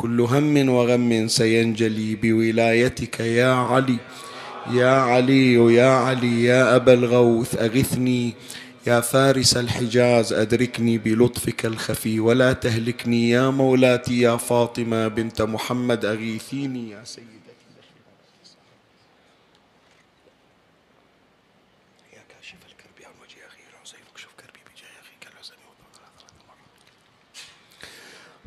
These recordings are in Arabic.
كل هم وغم سينجلي بولايتك يا علي. يا علي يا علي يا أبا الغوث أغثني. يا فارس الحجاز أدركني بلطفك الخفي. ولا تهلكني يا مولاتي يا فاطمة بنت محمد أغيثيني يا سيدي.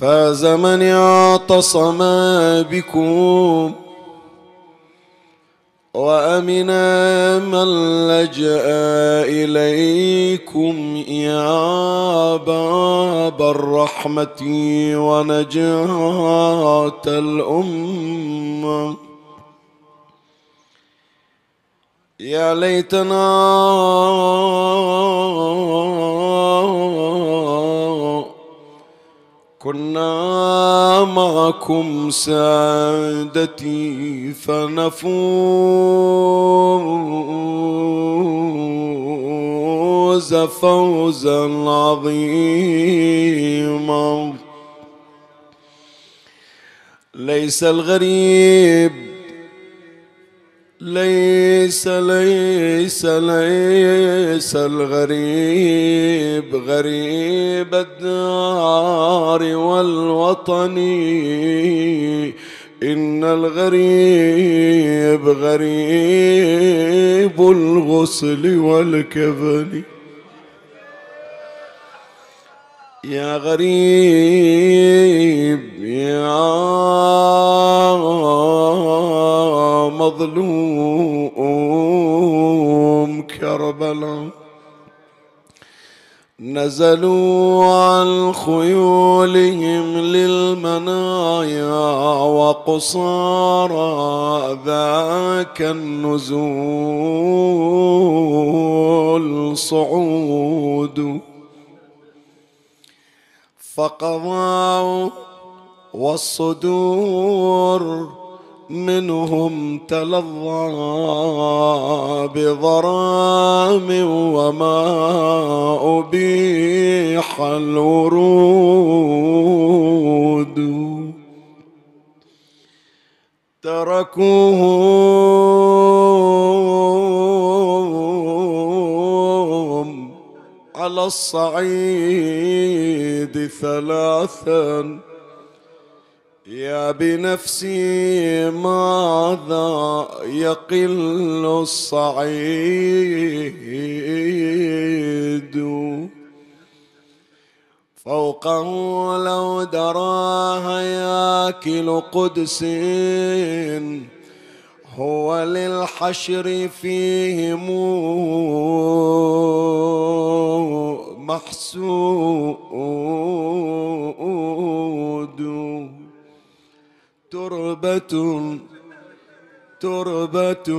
فاز من اعتصم بكم وامنا من لجأ إليكم يا باب الرحمه ونجاة الأمة. يا ليتنا كنا معكم سادتي فنفوز فوزا عظيما. ليس الغريب ليس ليس ليس الغريب غريب الدار والوطن إن الغريب غريب الغسل والكفن يا غريب يا مظلوم كربلاء. نزلوا عن خيولهم للمنايا وقصارى ذاك النزول صعود. فقضوا والصدور منهم تلظى بضرام وما أبيح الورود. تركوهم على الصعيد ثلاثا. يا بنفسي ماذا يقل الصعيد؟ فوقه لو دراها ياكل قدس. هو للحشر فيهم محسود. تربة تربة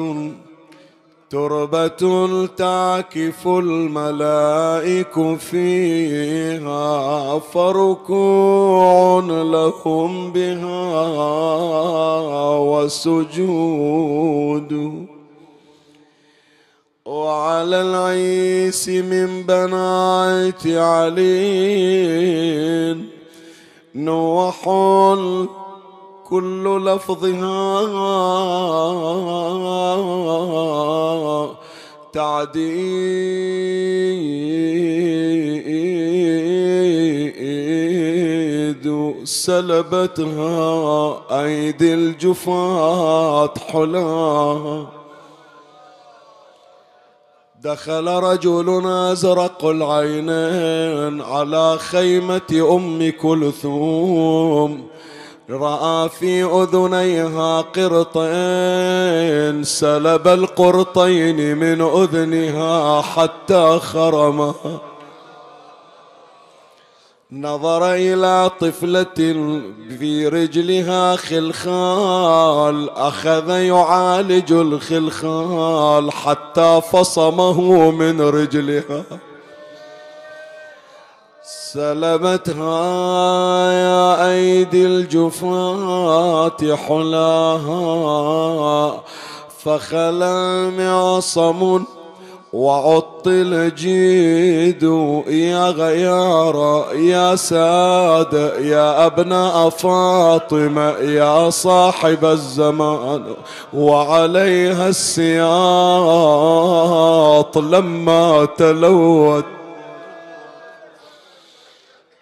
تربة تعكف الملائك فيها فركوع لهم بها وسجود. وعلى العيس من بنات علي نوح كل لفظها تعديد سلبتها أيدي الجفاة حلاها دخل رجل أزرق العينين على خيمة أم كلثوم. رأى في أذنيها قرطين سلب القرطين من أذنها حتى خرمها نظر إلى طفلة في رجلها خلخال أخذ يعالج الخلخال حتى فصمه من رجلها. سلبتها يا أيدي الجفات حلاها فخلى معصم وعطل جيد يا غيار يا ساد يا ابناء فاطمة يا صاحب الزمان وعليها السياط لما تلوت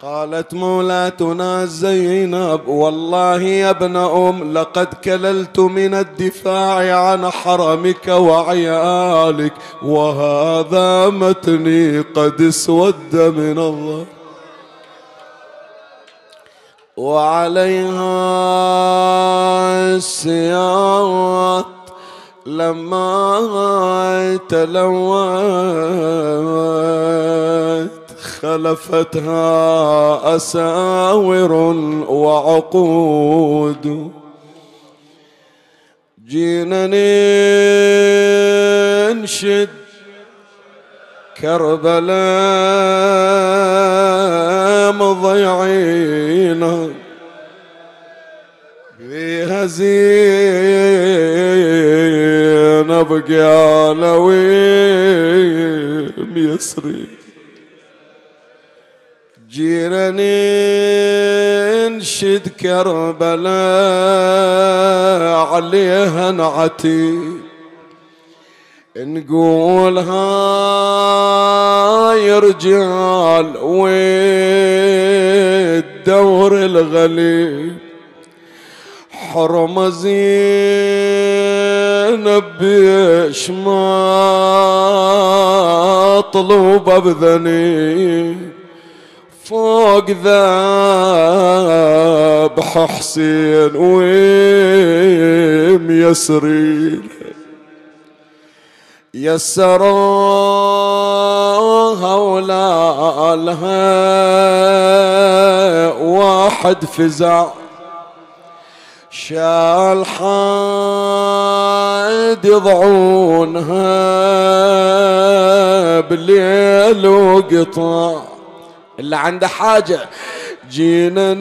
قالت مولاتنا زينب والله يا ابن أم لقد كللت من الدفاع عن حرمك وعيالك وهذا متني قد اسود من الله. وعليها السياط لما تلوت. خلفتها أساور وعقود. جينا ننشد كربلاء مضيعينا فيها زينب قالويم يسري. جينا ننشد كربلاء عليها نعتي. نقول هاي رجال والدور الغليب حرم زينب بيش ما طلوب بذنيب فوق ذبح حسين ويم يسرين. يسروها ولا لها واحد فزع. شال حاد يضعونها بليل وقطع. اللي عنده حاجة. جينا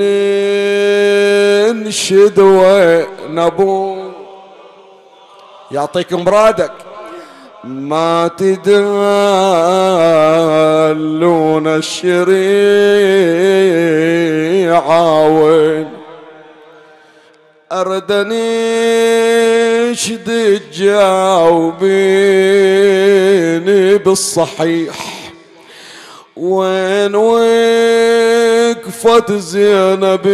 ننشد ونبو يعطيكم برادك. ما تدلون الشريعة وين؟ أردني تجاوبيني بالصحيح. وين وقفت زينب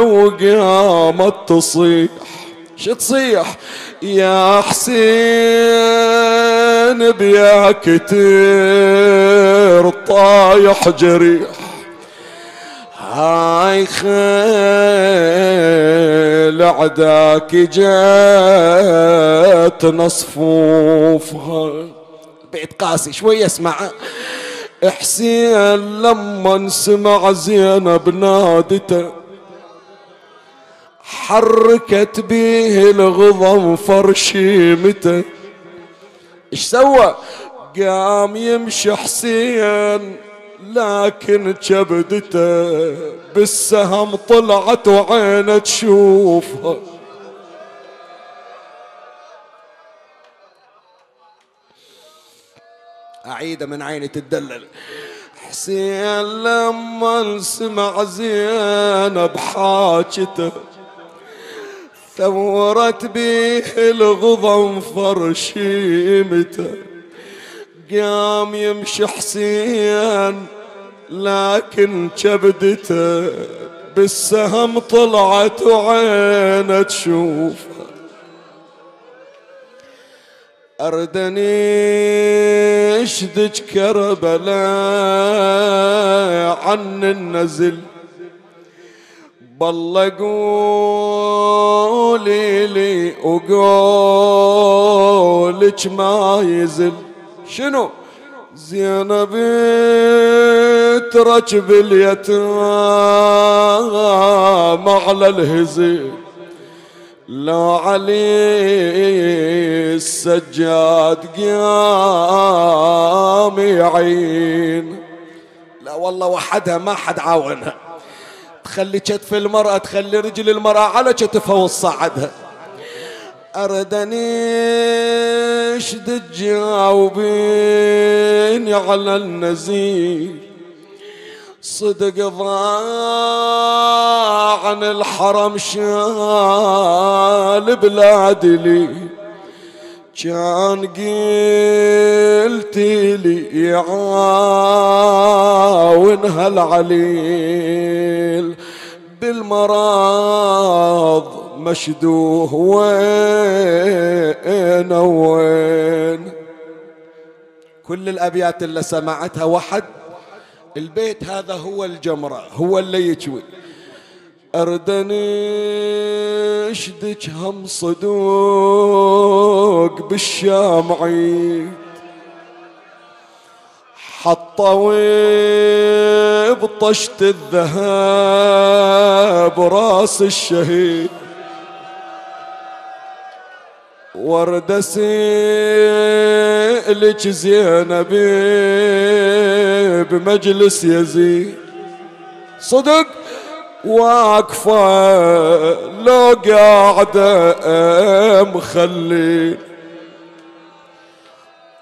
وقامت تصيح. شو تصيح؟ يا حسين بيا كتير طايح جريح. هاي خيل عداك جات نصفوفها. بيت قاسي شوي اسمع. حسين لما سمع زينب نادته حركت بيه الغضم فرشيمته. إيش سوى؟ قام يمشي حسين لكن كبدته بالسهم طلعت وعينه تشوفها. أعيده من عيني تدلل حسين لما سمع زينب حاجته ثورت بيه الغضم فرشيمته قام يمشي حسين لكن كبدته بالسهم طلعت وعينه تشوفها أردني اشدج كربلاء عن النزل. بالله قولي لي وقولك ما يزل. شنو؟ زينب تركب اليتام على الهزيل. لا علي السجاد قام يعين لا والله وحدها ما حد عاونها. تخلي كتف المرأة تخلي رجل المرأة على كتفها وتصعدها أردني اشد تجاوبيني على النزيل صدق ضاع عن الحرم شال بلاد لي. كان قلت لي يعاون هالعليل. بالمراض مشدوه وين وين. كل الأبيات اللي سمعتها وحد البيت هذا هو الجمرة هو اللي يجوي. أردني إشدك هم صدوق بالشامعي حطوا بطشت الذهب راس الشهيد. ورد سئلك زينب بمجلس يزيد. صدق واقفة لو قاعدة مخلين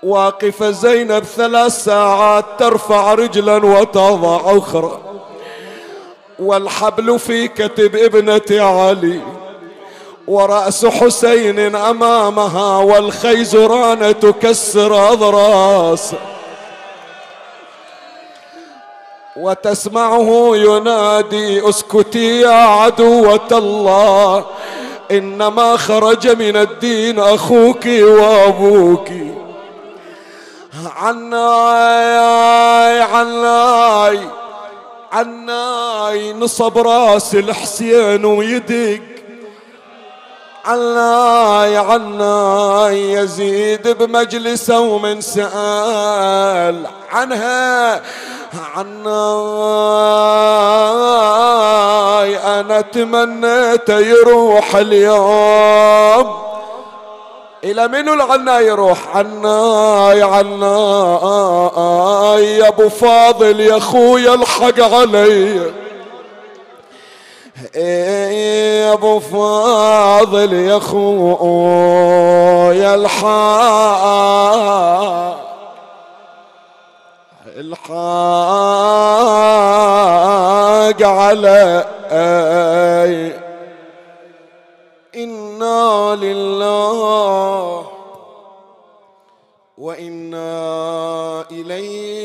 واقفة زينب ثلاث ساعات ترفع رجلا وتضع أخرى. والحبل في كتب ابنة علي. ورأس حسين أمامها والخيزران تكسر أضراس. وتسمعه ينادي اسكتي يا عدوة الله إنما خرج من الدين أخوك وأبوك عناي عناي عناي نصب رأس الحسين ويدق عناي عناي يزيد بمجلسه ومن سأل عنها. عناي أنا تمنيت يروح اليوم. إلى منو العناي يروح؟ عناي عناي يا أبو فاضل يا أخويا الحق علي. يا أبو فاضل يا أخويا الحق الحق علي. إنا لله وإنا إليه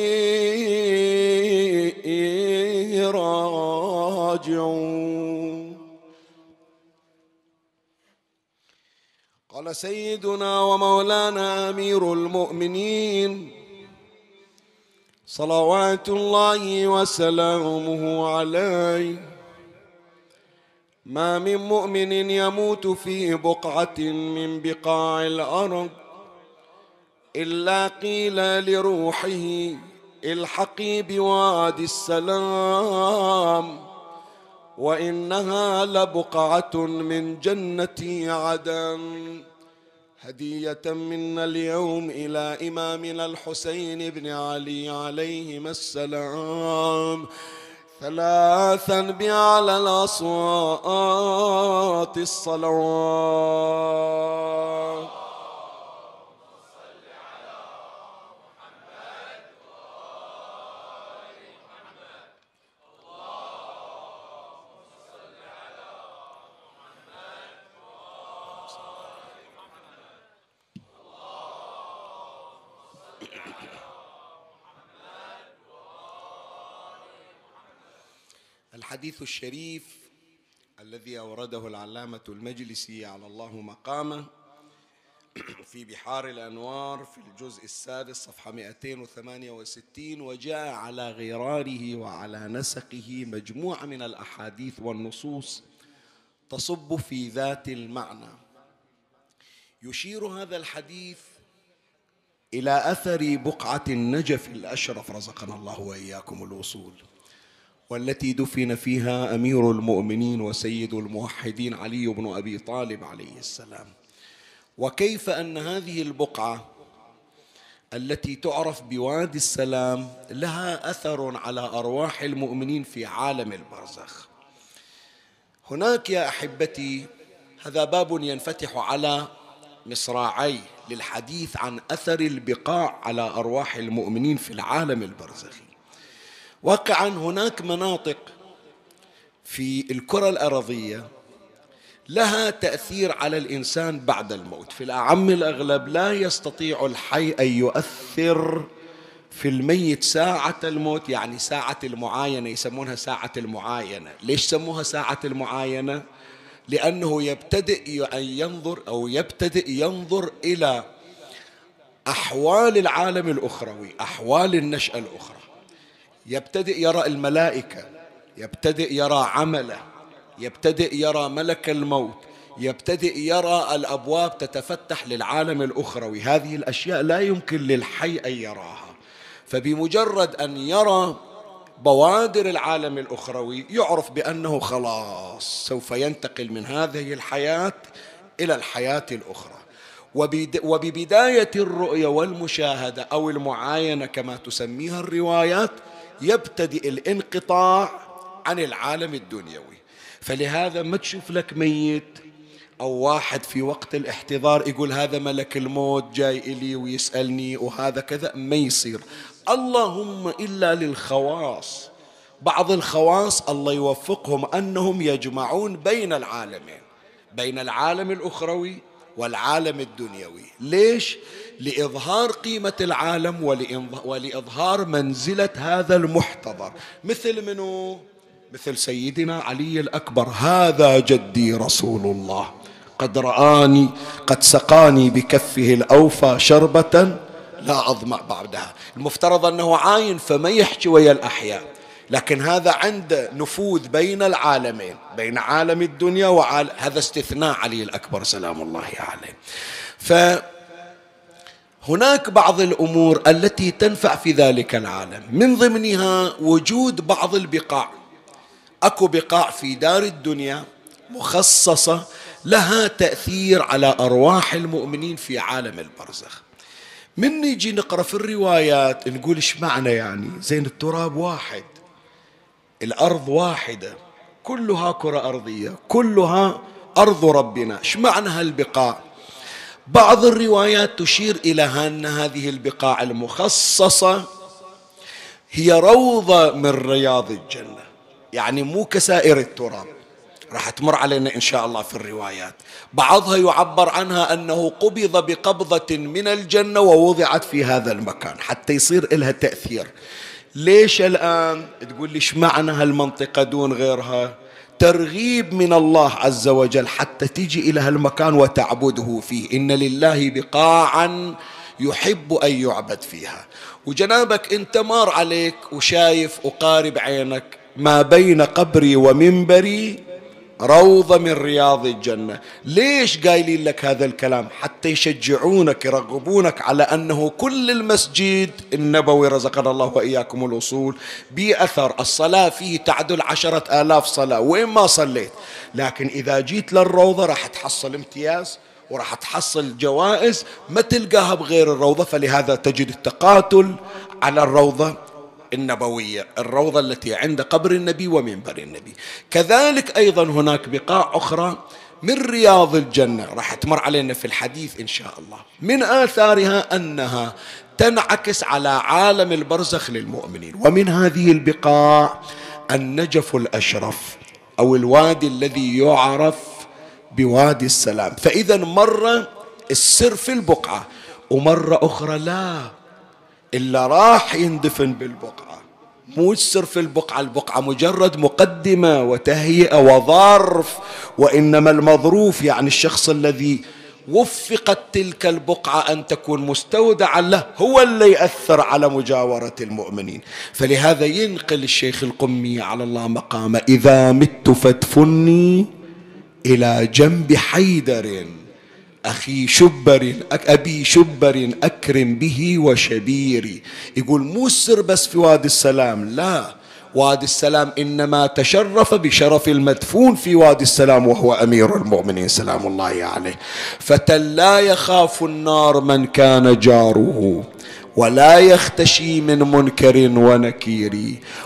سيدنا ومولانا أمير المؤمنين. صلوات الله وسلامه عليه. ما من مؤمن يموت في بقعة من بقاع الأرض إلا قيل لروحه الحقي بوادي السلام وإنها لبقعة من جنة عدن. هدية منا اليوم إلى إمامنا الحسين بن علي عليهما السلام. ثلاثا بأعلى الأصوات الصلوات. الحديث الشريف الذي أورده العلامة المجلسي على الله مقامه في بحار الأنوار في الجزء السادس صفحة 268 وجاء على غراره وعلى نسقه مجموعة من الأحاديث والنصوص تصب في ذات المعنى. يشير هذا الحديث إلى أثر بقعة النجف الأشرف رزقنا الله وإياكم الوصول. والتي دفن فيها أمير المؤمنين وسيد الموحدين علي بن أبي طالب عليه السلام. وكيف أن هذه البقعة التي تعرف بوادي السلام لها أثر على أرواح المؤمنين في عالم البرزخ؟ هناك يا أحبتي هذا باب ينفتح على مصراعي للحديث عن أثر البقاع على أرواح المؤمنين في العالم البرزخي. واقعا هناك مناطق في الكرة الأرضية لها تأثير على الإنسان بعد الموت. في الأعم الأغلب لا يستطيع الحي أن يؤثر في الميت ساعة الموت يعني ساعة المعاينة يسمونها ساعة المعاينة. ليش سموها ساعة المعاينة؟ لأنه يبتدئ أن ينظر أو يبتدئ ينظر إلى أحوال العالم الأخروي أحوال النشأة الأخرى. يبتدئ يرى الملائكة يبتدئ يرى عمله يبتدئ يرى ملك الموت يبتدئ يرى الأبواب تتفتح للعالم الاخروي هذه الأشياء لا يمكن للحي أن يراها. فبمجرد أن يرى بوادر العالم الاخروي يعرف بأنه خلاص سوف ينتقل من هذه الحياة إلى الحياة الأخرى. وببداية الرؤية والمشاهدة أو المعاينة كما تسميها الروايات يبتدئ الانقطاع عن العالم الدنيوي. فلهذا ما تشوف لك ميت أو واحد في وقت الاحتضار يقول هذا ملك الموت جاي إلي ويسألني وهذا كذا ما يصير. اللهم إلا للخواص. بعض الخواص الله يوفقهم أنهم يجمعون بين العالمين بين العالم الأخروي والعالم الدنيوي. ليش؟ لإظهار قيمة العالم ولإظهار منزلة هذا المحتضر. مثل منو؟ مثل سيدنا علي الأكبر. هذا جدي رسول الله. قد رآني قد سقاني بكفه الأوفى شربة لا أظمأ بعدها. المفترض أنه عاين فما يحكي ويا الأحياء. لكن هذا عنده نفوذ بين العالمين بين عالم الدنيا وعالم هذا استثناء علي الأكبر سلام الله عليه. فهناك بعض الأمور التي تنفع في ذلك العالم. من ضمنها وجود بعض البقاع. أكو بقاع في دار الدنيا مخصصة لها تأثير على أرواح المؤمنين في عالم البرزخ. من نيجي نقرأ في الروايات نقول إيش معنى يعني؟ زين التراب واحد. الأرض واحدة كلها كرة أرضية كلها أرض ربنا. إيش معنى هالبقاع؟ بعض الروايات تشير إلى أن هذه البقاع المخصصة هي روضة من رياض الجنة. يعني مو كسائر التراب. راح تمر علينا إن شاء الله في الروايات. بعضها يعبر عنها أنه قبض بقبضة من الجنة ووضعت في هذا المكان حتى يصير لها تأثير. ليش الآن تقول لي معنى هالمنطقة دون غيرها؟ ترغيب من الله عز وجل حتى تيجي إلى هالمكان وتعبده فيه. إن لله بقاعا يحب أن يعبد فيها. وجنابك أنت مار عليك وشايف وقارب عينك ما بين قبري ومنبري روضة من رياض الجنة. ليش قايلين لك هذا الكلام؟ حتى يشجعونك يرغبونك على أنه كل المسجد النبوي رزقنا الله وإياكم الوصول بأثر. الصلاة فيه تعدل عشرة آلاف صلاة. وين ما صليت. لكن إذا جيت للروضة راح تحصل امتياز وراح تحصل جوائز ما تلقاها بغير الروضة. فلهذا تجد التقاتل على الروضة النبوية الروضة التي عند قبر النبي ومنبر النبي. كذلك أيضا هناك بقاع أخرى من رياض الجنة. راح تمر علينا في الحديث إن شاء الله. من آثارها أنها تنعكس على عالم البرزخ للمؤمنين. ومن هذه البقاع النجف الأشرف أو الوادي الذي يعرف بوادي السلام. فإذا مرة السر في البقعة ومرة أخرى لا. إلا راح يندفن بالبقعة. مو تسر في البقعة البقعة مجرد مقدمة وتهيئة وظرف وإنما المظروف يعني الشخص الذي وفقت تلك البقعة أن تكون مستودعا له هو اللي يأثر على مجاورة المؤمنين. فلهذا ينقل الشيخ القمي على الله مقامه إذا مت فادفني إلى جنب حيدر. أخي شبر أبي شبر أكرم به وشبيري. يقول مو السر بس في وادي السلام. لا وادي السلام إنما تشرف بشرف المدفون في وادي السلام وهو أمير المؤمنين. سلام الله عليه. فتى لا يخاف النار من كان جاره ولا يختشي من منكر ونكير.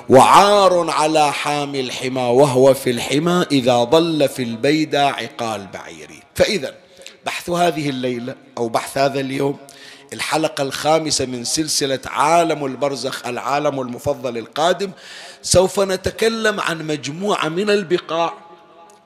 وعار على حامي الحمى وهو في الحمى إذا ظل في البيدى عقال بعيري. فإذا بحث هذه الليلة أو بحث هذا اليوم الحلقة الخامسة من سلسلة عالم البرزخ العالم المفضل القادم سوف نتكلم عن مجموعة من البقاع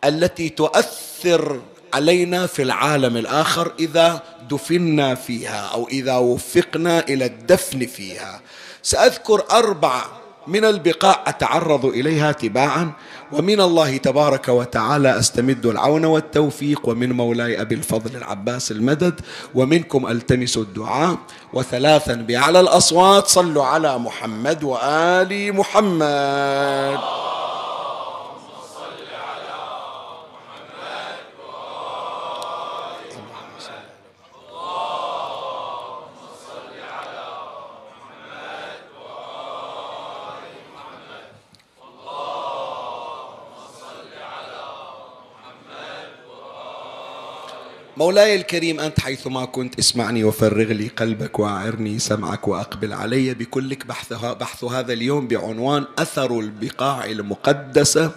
التي تؤثر علينا في العالم الآخر إذا دفنا فيها أو إذا وفقنا إلى الدفن فيها. سأذكر أربعة من البقاع أتعرض إليها تباعا. ومن الله تبارك وتعالى أستمد العون والتوفيق ومن مولاي أبي الفضل العباس المدد ومنكم ألتمس الدعاء وثلاثا بأعلى الأصوات صلوا على محمد وآل محمد. مولاي الكريم أنت حيثما كنت اسمعني وفرغ لي قلبك وأعرني سمعك وأقبل علي بكلك بحث, بحث هذا اليوم بعنوان أثر البقاع المقدسة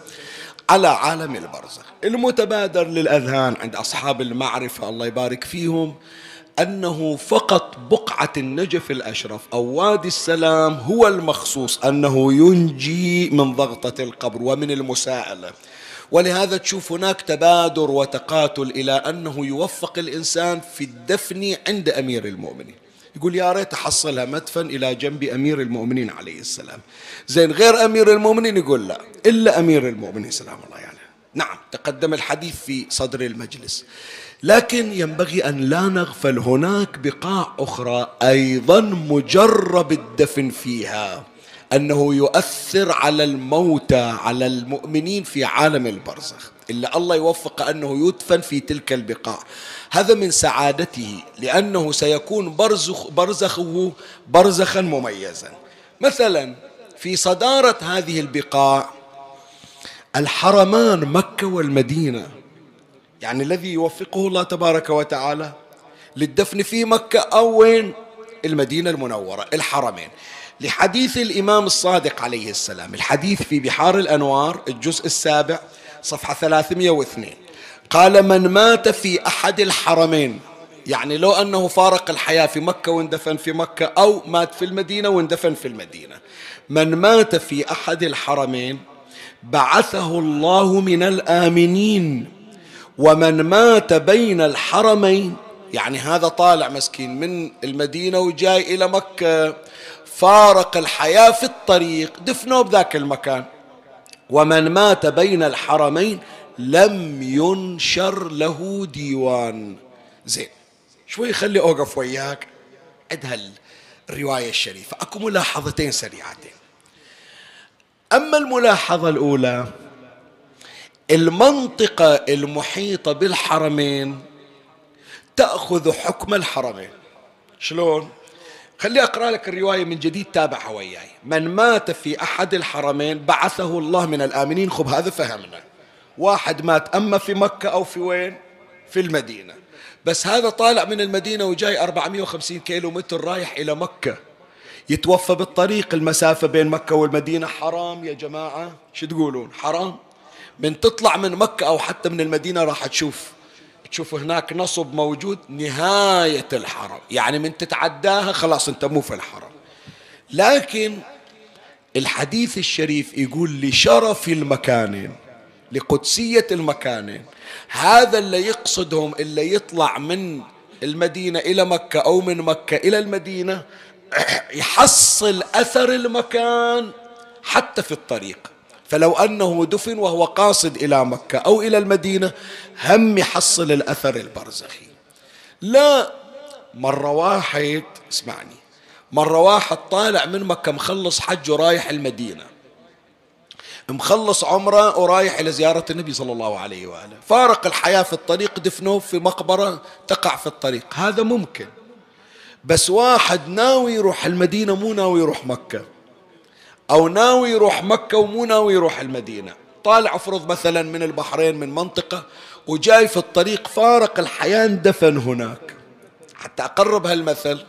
على عالم البرزخ. المتبادر للأذهان عند أصحاب المعرفة الله يبارك فيهم أنه فقط بقعة النجف الأشرف أو وادي السلام هو المخصوص أنه ينجي من ضغطة القبر ومن المساءلة. ولهذا تشوف هناك تبادر وتقاتل إلى أنه يوفق الإنسان في الدفن عند أمير المؤمنين. يقول يا ريت أحصلها مدفن إلى جنب أمير المؤمنين عليه السلام. زين غير أمير المؤمنين يقول لا إلا أمير المؤمنين. سلام الله عليه. يعني. نعم تقدم الحديث في صدر المجلس. لكن ينبغي أن لا نغفل هناك بقاع أخرى أيضا مجرب الدفن فيها. أنه يؤثر على الموتى على المؤمنين في عالم البرزخ. إلا الله يوفق أنه يدفن في تلك البقاع. هذا من سعادته لأنه سيكون برزخ برزخه برزخا مميزا. مثلا في صدارة هذه البقاع الحرمان مكة والمدينة يعني الذي يوفقه الله تبارك وتعالى للدفن في مكة أو وين؟ المدينة المنورة الحرمين. لحديث الإمام الصادق عليه السلام الحديث في بحار الأنوار الجزء السابع صفحة 302 قال من مات في أحد الحرمين. يعني لو أنه فارق الحياة في مكة واندفن في مكة أو مات في المدينة واندفن في المدينة. من مات في أحد الحرمين بعثه الله من الآمنين. ومن مات بين الحرمين يعني هذا طالع مسكين من المدينة وجاي إلى مكة. فارق الحياة في الطريق. دفنوه بذاك المكان. ومن مات بين الحرمين لم ينشر له ديوان. زين شوي خلي أوقف وياك. عند الرواية الشريفة. أكو ملاحظتين سريعتين. أما الملاحظة الأولى المنطقة المحيطة بالحرمين تأخذ حكم الحرمين. شلون؟ خلي أقرأ لك الرواية من جديد تابعها وياي. من مات في أحد الحرمين بعثه الله من الآمنين. خب هذا فهمنا. واحد مات أما في مكة أو في وين؟ في المدينة. بس هذا طالع من المدينة وجاي 450 كيلو متر رايح إلى مكة. يتوفى بالطريق المسافة بين مكة والمدينة حرام يا جماعة. شو تقولون؟ حرام. من تطلع من مكة أو حتى من المدينة راح تشوف. تشوف هناك نصب موجود نهاية الحرم. يعني من تتعداها خلاص انت مو في الحرم. لكن الحديث الشريف يقول لشرف المكانين لقدسية المكانين هذا اللي يقصدهم اللي يطلع من المدينة إلى مكة أو من مكة إلى المدينة يحصل أثر المكان حتى في الطريق. فلو أنه دفن وهو قاصد إلى مكة أو إلى المدينة هم يحصل الأثر البرزخي. لا مرة واحد اسمعني مرة واحد طالع من مكة مخلص حج ورايح المدينة. مخلص عمرة ورايح إلى زيارة النبي صلى الله عليه وآله. فارق الحياة في الطريق دفنوه في مقبرة تقع في الطريق. هذا ممكن. بس واحد ناوي يروح المدينة مو ناوي يروح مكة. أو ناوي يروح مكة ومو ناوي يروح المدينة. طالع افرض مثلا من البحرين من منطقة وجاي في الطريق فارق الحياة اندفن هناك. حتى أقرب هالمثل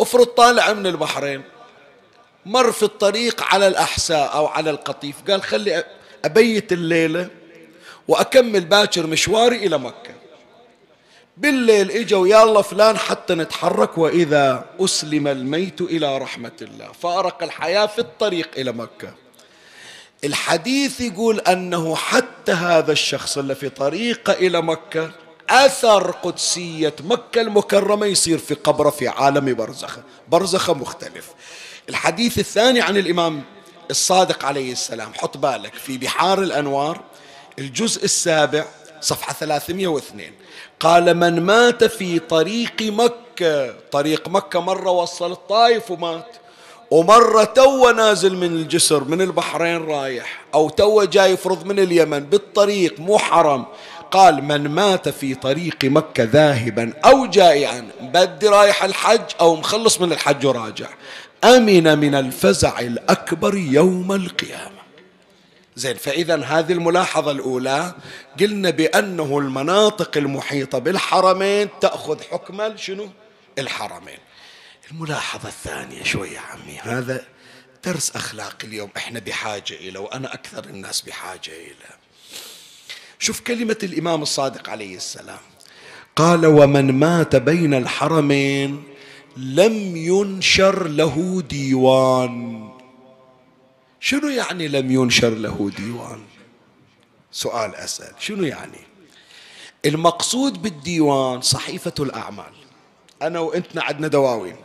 افرض طالع من البحرين مر في الطريق على الأحساء أو على القطيف قال خلي أبيت الليلة وأكمل باكر مشواري إلى مكة. بالليل إجوا يلا فلان حتى نتحرك وإذا أسلم الميت إلى رحمة الله. فأرق الحياة في الطريق إلى مكة. الحديث يقول أنه حتى هذا الشخص اللي في طريقه إلى مكة أثر قدسية مكة المكرمة يصير في قبره في عالم برزخه برزخه مختلف. الحديث الثاني عن الإمام الصادق عليه السلام حط بالك في بحار الأنوار الجزء السابع صفحة 302 قال من مات في طريق مكة طريق مكة مرة وصل الطائف ومات. ومرة تو نازل من الجسر من البحرين رايح أو تو جاي يفرض من اليمن بالطريق مو حرم قال من مات في طريق مكة ذاهبا أو جائيا بدي رايح الحج أو مخلص من الحج وراجع. أمن من الفزع الأكبر يوم القيامة. زين فإذا هذه الملاحظة الأولى قلنا بأنه المناطق المحيطة بالحرمين تأخذ حكم شنو؟ الحرمين. الملاحظة الثانية شوية عمي هذا درس أخلاق اليوم. إحنا بحاجة إلى وأنا أكثر الناس بحاجة إلى. شوف كلمة الإمام الصادق عليه السلام. قال ومن مات بين الحرمين لم ينشر له ديوان. شنو يعني لم ينشر له ديوان؟ سؤال أسأل. شنو يعني؟ المقصود بالديوان صحيفة الأعمال. أنا وأنتنا عندنا دواوين.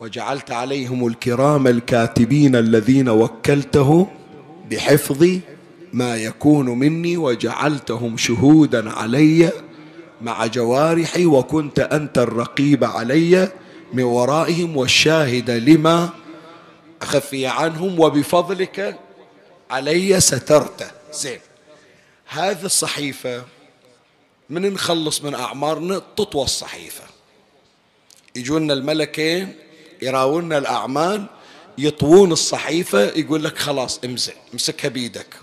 وجعلت عليهم الكرام الكاتبين الذين وكلته بحفظ ما يكون مني وجعلتهم شهودا علي مع جوارحي وكنت أنت الرقيب علي من ورائهم والشاهد لما أخفي عنهم وبفضلك علي سترته زين. هذه الصحيفة من نخلص من أعمارنا تطوى الصحيفة. يجونا الملكين يراونا الأعمال يطوون الصحيفة يقول لك خلاص امزق امسكها بيدك.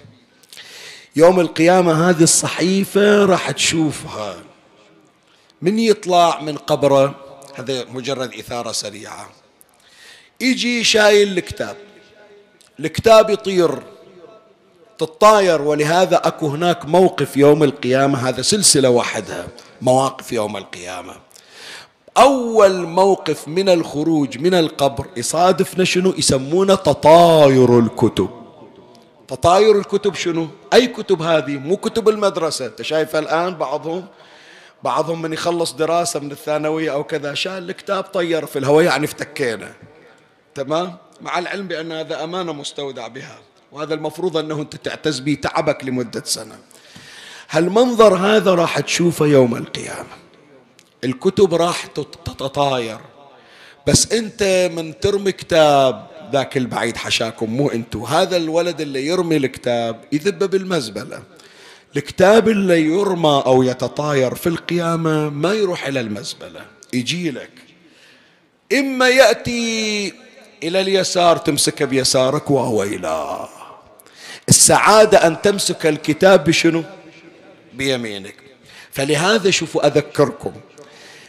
يوم القيامة هذه الصحيفة راح تشوفها. من يطلع من قبره؟ هذا مجرد إثارة سريعة. يجي شايل الكتاب. الكتاب يطير. تطاير. ولهذا أكو هناك موقف يوم القيامة. هذا سلسلة وحدها مواقف يوم القيامة. أول موقف من الخروج من القبر يصادفنا شنو؟ يسمونه تطاير الكتب. تطاير الكتب شنو؟ أي كتب هذه؟ مو كتب المدرسة. أنت شايف الآن بعضهم؟ بعضهم من يخلص دراسة من الثانوية أو كذا. شال الكتاب طير في الهواء يعني افتكينا. تمام؟ مع العلم بأن هذا أمانة مستودع بها وهذا المفروض أنه أنت تعتز به تعبك لمدة سنة. هالمنظر هذا راح تشوفه يوم القيامة. الكتب راح تتطاير. بس أنت من ترمي كتاب ذاك البعيد حشاكم مو أنتو هذا الولد اللي يرمي الكتاب يذبه بالمزبلة. الكتاب اللي يرمى أو يتطاير في القيامة ما يروح إلى المزبلة يجي لك. إما يأتي إلى اليسار تمسكه بيسارك وويلا السعادة أن تمسك الكتاب بشنو؟ بيمينك. فلهذا شوفوا أذكركم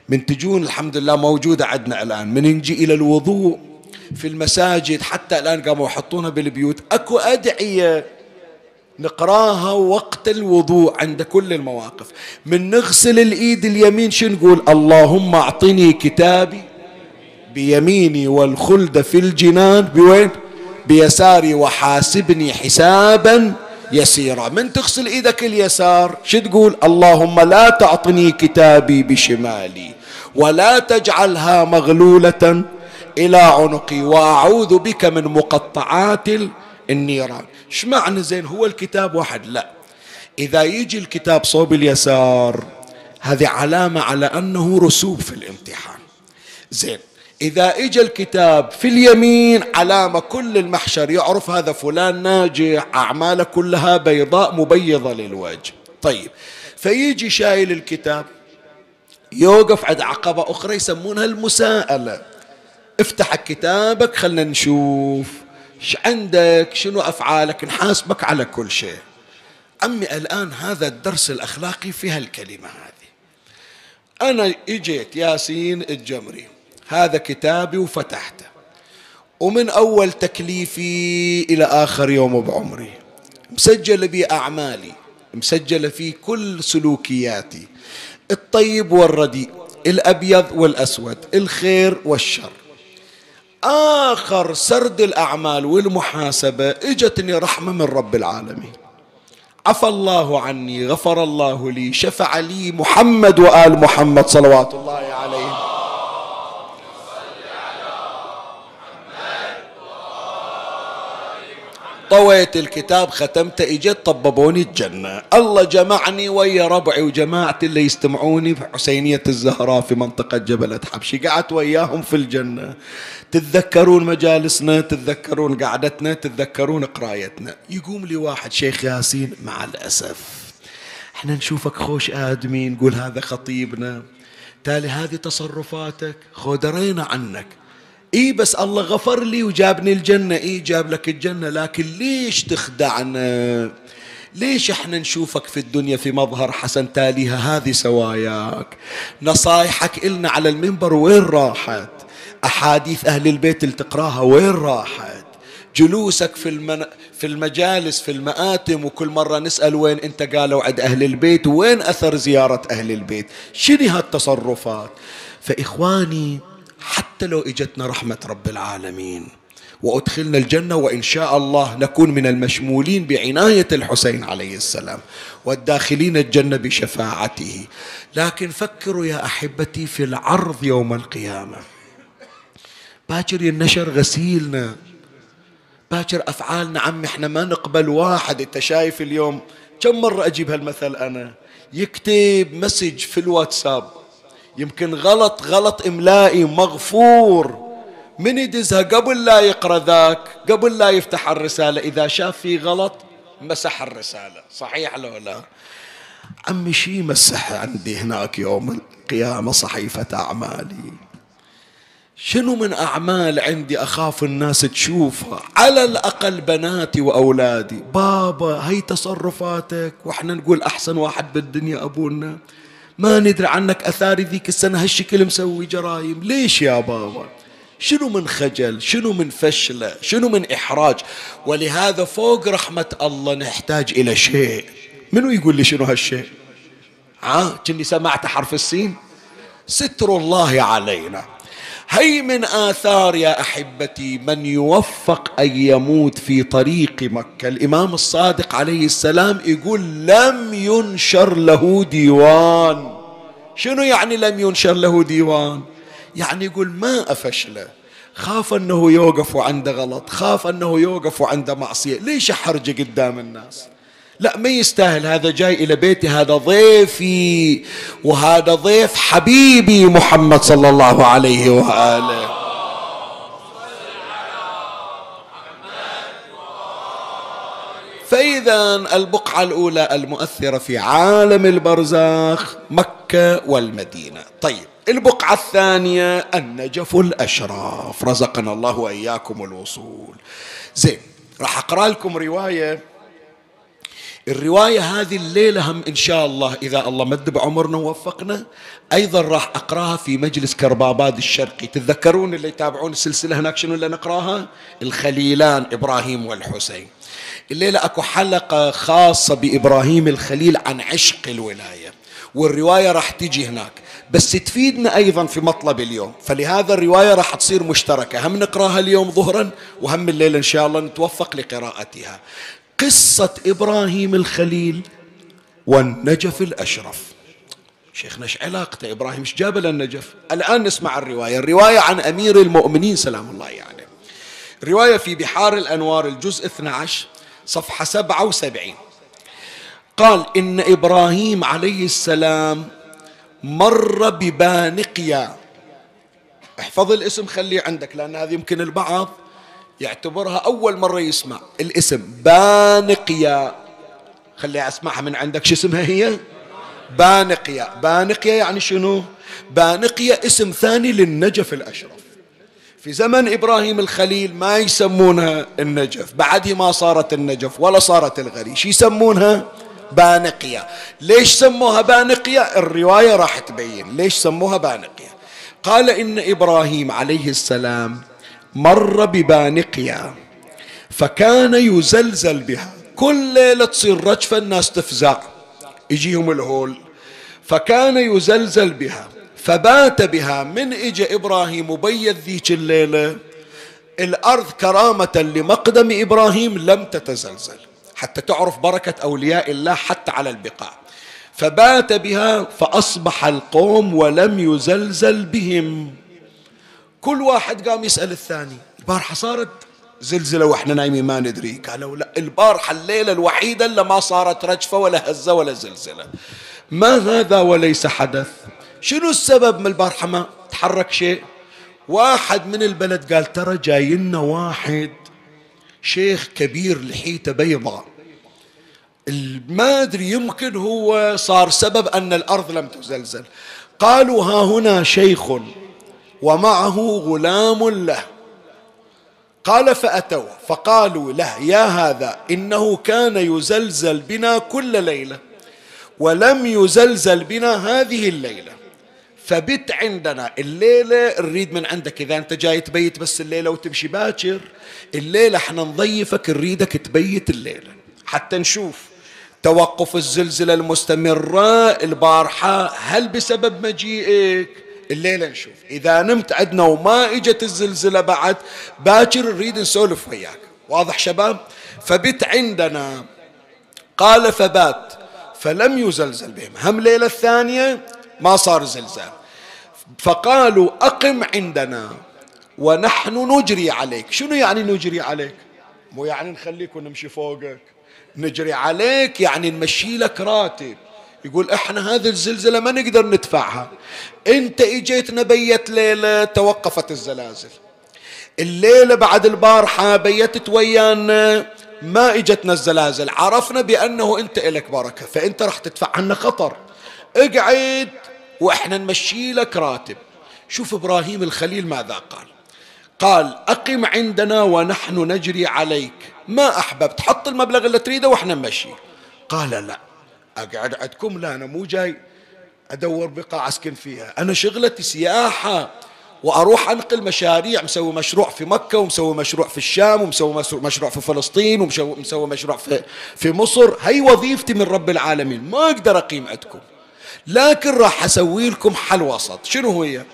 من تجون الحمد لله موجودة عندنا الآن من نجي إلى الوضوء في المساجد حتى الآن قاموا يحطونها بالبيوت. أكو أدعية نقراها وقت الوضوء عند كل المواقف. من نغسل الإيد اليمين شو نقول؟ اللهم أعطني كتابي بيميني والخلد في الجنان بوين؟ بيساري وحاسبني حسابا يسيرا. من تغسل إيدك اليسار؟ شو تقول؟ اللهم لا تعطني كتابي بشمالي ولا تجعلها مغلولة إلى عنقي وأعوذ بك من مقطعات النيران. إيش معنى زين؟ هو الكتاب واحد؟ لا. إذا يجي الكتاب صوب اليسار هذه علامة على أنه رسوب في الامتحان. زين. إذا إجا الكتاب في اليمين علامة كل المحشر يعرف هذا فلان ناجح أعماله كلها بيضاء مبيضة للوجه. طيب فيجي شايل الكتاب يوقف عند عقبة أخرى يسمونها المساءلة. افتح كتابك خلنا نشوف. إيش عندك؟ شنو أفعالك؟ نحاسبك على كل شيء. عمي الآن هذا الدرس الأخلاقي في هالكلمة هذه. أنا إجيت ياسين الجمري. هذا كتابي وفتحته. ومن أول تكليفي إلى آخر يوم بعمري. مسجل بي أعمالي. مسجلة فيه كل سلوكياتي. الطيب والرديء الأبيض والأسود الخير والشر. آخر سرد الأعمال والمحاسبة إجتني رحمة من رب العالمين. عفى الله عني غفر الله لي شفع لي محمد وآل محمد صلوات الله عليه. طويت الكتاب ختمته إجت طببوني الجنة. الله جمعني ويا ربعي وجماعتي اللي يستمعوني في حسينية الزهراء في منطقة جبل حبشي قعدت وياهم في الجنة. تتذكرون مجالسنا تتذكرون قعدتنا تتذكرون قرايتنا. يقوم لي واحد شيخ ياسين مع الأسف. إحنا نشوفك خوش آدمي نقول هذا خطيبنا. تالي هذه تصرفاتك. خو درينا عنك. إي بس الله غفر لي وجابني الجنة. إي جاب لك الجنة لكن ليش تخدعنا؟ ليش إحنا نشوفك في الدنيا في مظهر حسن تاليها هذه سواياك؟ نصايحك إلنا على المنبر وين راحت؟ أحاديث أهل البيت اللي تقراها وين راحت؟ جلوسك في المن... في المجالس في المآتم وكل مرة نسأل وين أنت؟ قالوا عند أهل البيت. وين أثر زيارة أهل البيت؟ شنو هالتصرفات؟ فإخواني حتى لو إجتنا رحمة رب العالمين. وأدخلنا الجنة وإن شاء الله نكون من المشمولين بعناية الحسين عليه السلام. والداخلين الجنة بشفاعته. لكن فكروا يا أحبتي في العرض يوم القيامة. باكر ينشر غسيلنا. باكر أفعالنا. عم إحنا ما نقبل واحد. أنت شايف اليوم كم مرة أجيب هالمثل أنا؟ يكتب مسج في الواتساب. يمكن غلط غلط إملائي مغفور. من يدزها قبل لا يقرأ ذاك قبل لا يفتح الرسالة. إذا شاف في غلط مسح الرسالة. صحيح لو لا؟ عمي شي مسح عندي هناك يوم القيامة صحيفة أعمالي. شنو من أعمال عندي أخاف الناس تشوفها؟ على الأقل بناتي وأولادي. بابا هي تصرفاتك؟ وإحنا نقول أحسن واحد بالدنيا أبونا. ما ندري عنك أثاري ذيك السنة هالشكل مسوي جرايم. ليش يا بابا شنو من خجل؟ شنو من فشلة؟ شنو من إحراج؟ ولهذا فوق رحمة الله نحتاج إلى شيء. منو يقول لي شنو هالشيء؟ ها كني سمعت حرف السين. ستر الله علينا. هي من آثار يا أحبتي من يوفق أن يموت في طريق مكة. الإمام الصادق عليه السلام يقول لم ينشر له ديوان. شنو يعني لم ينشر له ديوان؟ يعني يقول ما أفشله. خاف أنه يوقف وعنده غلط خاف أنه يوقف وعنده معصية. ليش أحرجه قدام الناس؟ لا ما يستاهل. هذا جاي إلى بيتي هذا ضيفي وهذا ضيف حبيبي محمد صلى الله عليه وآله. فإذا البقعة الأولى المؤثرة في عالم البرزاخ مكة والمدينة. طيب البقعة الثانية النجف الأشراف. رزقنا الله وإياكم الوصول. زين راح أقرأ لكم رواية. الرواية هذه الليلة هم إن شاء الله إذا الله مد بعمرنا ووفقنا أيضا راح أقراها في مجلس كرباباد الشرقي. تتذكرون اللي يتابعون السلسلة هناك شنو اللي نقراها؟ الخليلان إبراهيم والحسين. الليلة أكو حلقة خاصة بإبراهيم الخليل عن عشق الولاية والرواية راح تجي هناك. بس تفيدنا أيضا في مطلب اليوم فلهذا الرواية راح تصير مشتركة. هم نقراها اليوم ظهرا وهم الليلة إن شاء الله نتوفق لقراءتها. قصة إبراهيم الخليل والنجف الأشرف. شيخنا إيش علاقته إبراهيم؟ إيش جاب النجف؟ الآن نسمع الرواية. الرواية عن أمير المؤمنين سلام الله عليه يعني. رواية في بحار الأنوار الجزء 12 صفحة 77 قال إن إبراهيم عليه السلام مر ببانقيا. احفظ الاسم خليه عندك لأن هذه يمكن البعض يعتبرها أول مرة يسمع الاسم. بانقيا. خليها أسمعها من عندك. شو اسمها هي؟ بانقيا. بانقيا يعني شنو؟ بانقيا اسم ثاني للنجف الأشرف. في زمن إبراهيم الخليل ما يسمونها النجف. بعدها ما صارت النجف ولا صارت الغري. شو يسمونها؟ بانقيا. ليش سموها بانقيا؟ الرواية راح تبين. ليش سموها بانقيا؟ قال إن إبراهيم عليه السلام مر ببانقيا فكان يزلزل بها. كل ليلة تصير رجفة الناس تفزع يجيهم الهول. فكان يزلزل بها فبات بها من اجى إبراهيم وبيت ذيك الليلة. الأرض كرامة لمقدم إبراهيم لم تتزلزل حتى تعرف بركة أولياء الله حتى على البقاع. فبات بها فأصبح القوم ولم يزلزل بهم. كل واحد قام يسأل الثاني البارحة صارت زلزلة وإحنا نايمين ما ندري. قالوا لا البارحة الليلة الوحيدة اللي ما صارت رجفة ولا هزة ولا زلزلة. ما هذا وليس حدث؟ شنو السبب من البارحة ما تحرك شيء؟ واحد من البلد قال ترى جاينا واحد شيخ كبير لحيته بيضاء. ما أدري يمكن هو صار سبب أن الأرض لم تزلزل. قالوا ها هنا شيخ ومعه غلام له. قال فأتوا فقالوا له يا هذا إنه كان يزلزل بنا كل ليلة ولم يزلزل بنا هذه الليلة. فبت عندنا الليلة نريد من عندك إذا أنت جاي تبيت بس الليلة وتمشي باكر الليلة إحنا نضيفك نريدك تبيت الليلة. حتى نشوف توقف الزلزلة المستمرة البارحة هل بسبب مجيئك؟ الليلة نشوف. إذا نمت عندنا وما إجت الزلزلة بعد باكر نريد نسولف وياك. واضح شباب؟ فبت عندنا. قال فبات. فلم يزلزل بهم. هم ليلة الثانية؟ ما صار زلزال. فقالوا أقم عندنا ونحن نجري عليك. شنو يعني نجري عليك؟ مو يعني نخليك ونمشي فوقك. نجري عليك يعني نمشي لك راتب. يقول إحنا هذه الزلزلة ما نقدر ندفعها. انت اجيتنا بيت ليلة توقفت الزلازل. الليلة بعد البارحة بيتت ويانا ما اجتنا الزلازل. عرفنا بأنه انت الك بركة فانت راح تدفع عنا خطر. اقعد وإحنا نمشي لك راتب. شوف إبراهيم الخليل ماذا قال. قال أقم عندنا ونحن نجري عليك. ما أحببت حط المبلغ اللي تريده وإحنا نمشي. قال لا. أقعد عندكم لا أنا مو جاي أدور بقاع أسكن فيها. أنا شغلتي سياحة وأروح أنقل مشاريع مسوي مشروع في مكة ومسوي مشروع في الشام ومسوي مشروع في فلسطين ومسوي مشروع في في مصر. هي وظيفتي من رب العالمين. ما أقدر أقيم عندكم لكن راح أسوي لكم حل وسط. شنو هي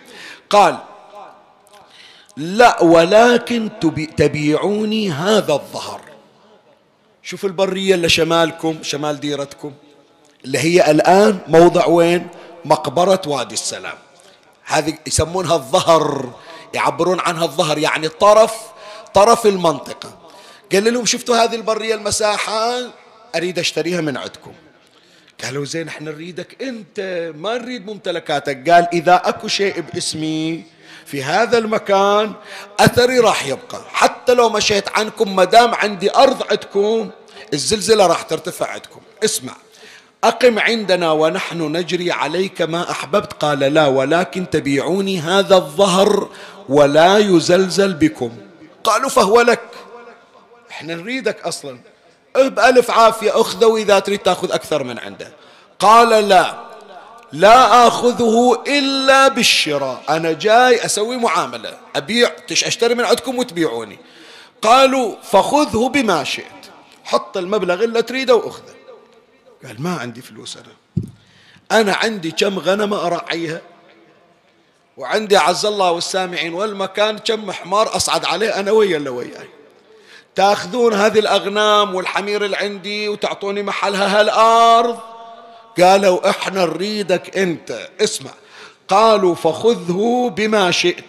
قال لا ولكن تبيعوني هذا الظهر. شوف البرية اللي شمالكم شمال ديرتكم. اللي هي الآن موضع وين؟ مقبرة وادي السلام. هذه يسمونها الظهر يعبرون عنها الظهر يعني طرف طرف المنطقة. قال لهم شفتوا هذه البرية المساحة؟ أريد أشتريها من عندكم. قالوا زين إحنا نريدك أنت. ما نريد ممتلكاتك. قال إذا أكو شيء باسمي في هذا المكان أثري راح يبقى. حتى لو مشيت عنكم ما دام عندي أرض عندكم الزلزلة راح ترتفع عندكم. اسمع. أقم عندنا ونحن نجري عليك ما أحببت. قال لا ولكن تبيعوني هذا الظهر ولا يزلزل بكم. قالوا فهو لك. إحنا نريدك أصلا. بألف عافية أخذه وإذا تريد تأخذ أكثر من عنده. قال لا لا آخذه إلا بالشراء. أنا جاي أسوي معاملة أبيع أشتري من عندكم وتبيعوني. قالوا فخذه بما شئت. حط المبلغ اللي تريده وأخذه. قال ما عندي فلوس أنا. أنا عندي كم غنمة أراعيها؟ وعندي عز الله والسامعين والمكان كم حمار أصعد عليه أنا ويا اللي وياي. تأخذون هذه الأغنام والحمير اللي عندي وتعطوني محلها هالأرض؟ قالوا إحنا نريدك أنت. اسمع. قالوا فخذه بما شئت